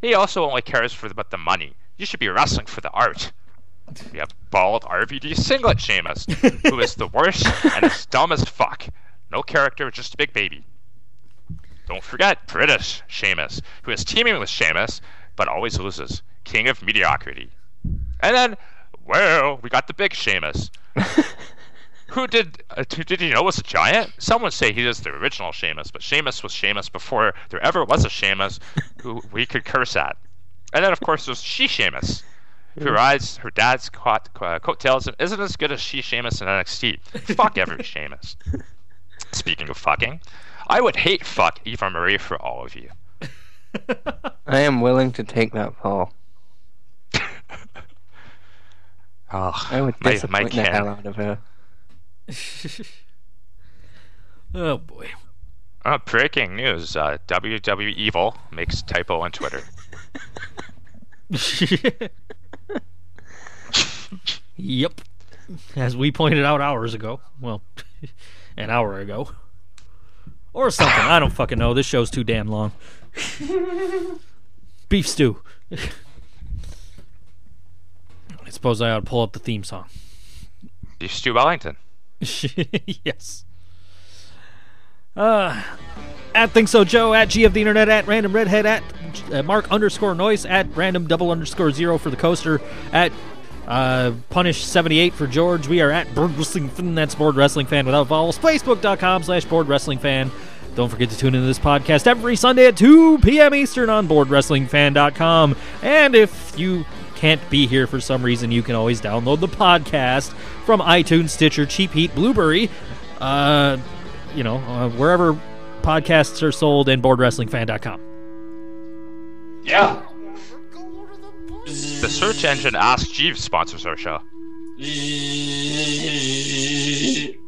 He also only cares for about the money. You should be wrestling for the art. We have bald RVD singlet Sheamus, who is the worst and is dumb as fuck. No character, just a big baby. Don't forget British Sheamus, who is teaming with Sheamus, but always loses. King of mediocrity. And then, well, we got the big Sheamus. who did uh, did you know was a giant? Some would say he is the original Sheamus, but Sheamus was Sheamus before there ever was a Sheamus who we could curse at. And then, of course, there's She Sheamus. who rides her dad's coat, uh, coattails and isn't as good as she Sheamus in NXT. fuck every Sheamus. Speaking of fucking, I would hate fuck Eva Marie for all of you. I am willing to take that fall. Oh, I would my, disappoint my the hell out of her. oh boy. Uh, breaking news: uh, WWE Evil makes typo on Twitter. yep. As we pointed out hours ago. Well, an hour ago. Or something. I don't fucking know. This show's too damn long. Beef stew. I suppose I ought to pull up the theme song. Beef Stu Wellington. yes. Uh, at Think So Joe, at G of the Internet, at Random Redhead, at uh, Mark underscore Noise, at Random double underscore zero for the coaster, at uh, Punish 78 for George. We are at Bored Wrestling Fan, that's Bored Wrestling Fan without vowels, Facebook.com slash Bored Wrestling Fan. Don't forget to tune into this podcast every Sunday at 2 p.m. Eastern on BoredWrestlingFan.com. And if you can't be here for some reason, you can always download the podcast from iTunes, Stitcher, Cheap Heat, Blubrry, uh, you know, uh, wherever podcasts are sold, and BoredWrestlingFan.com. Yeah. The search engine Ask Jeeves sponsors our show.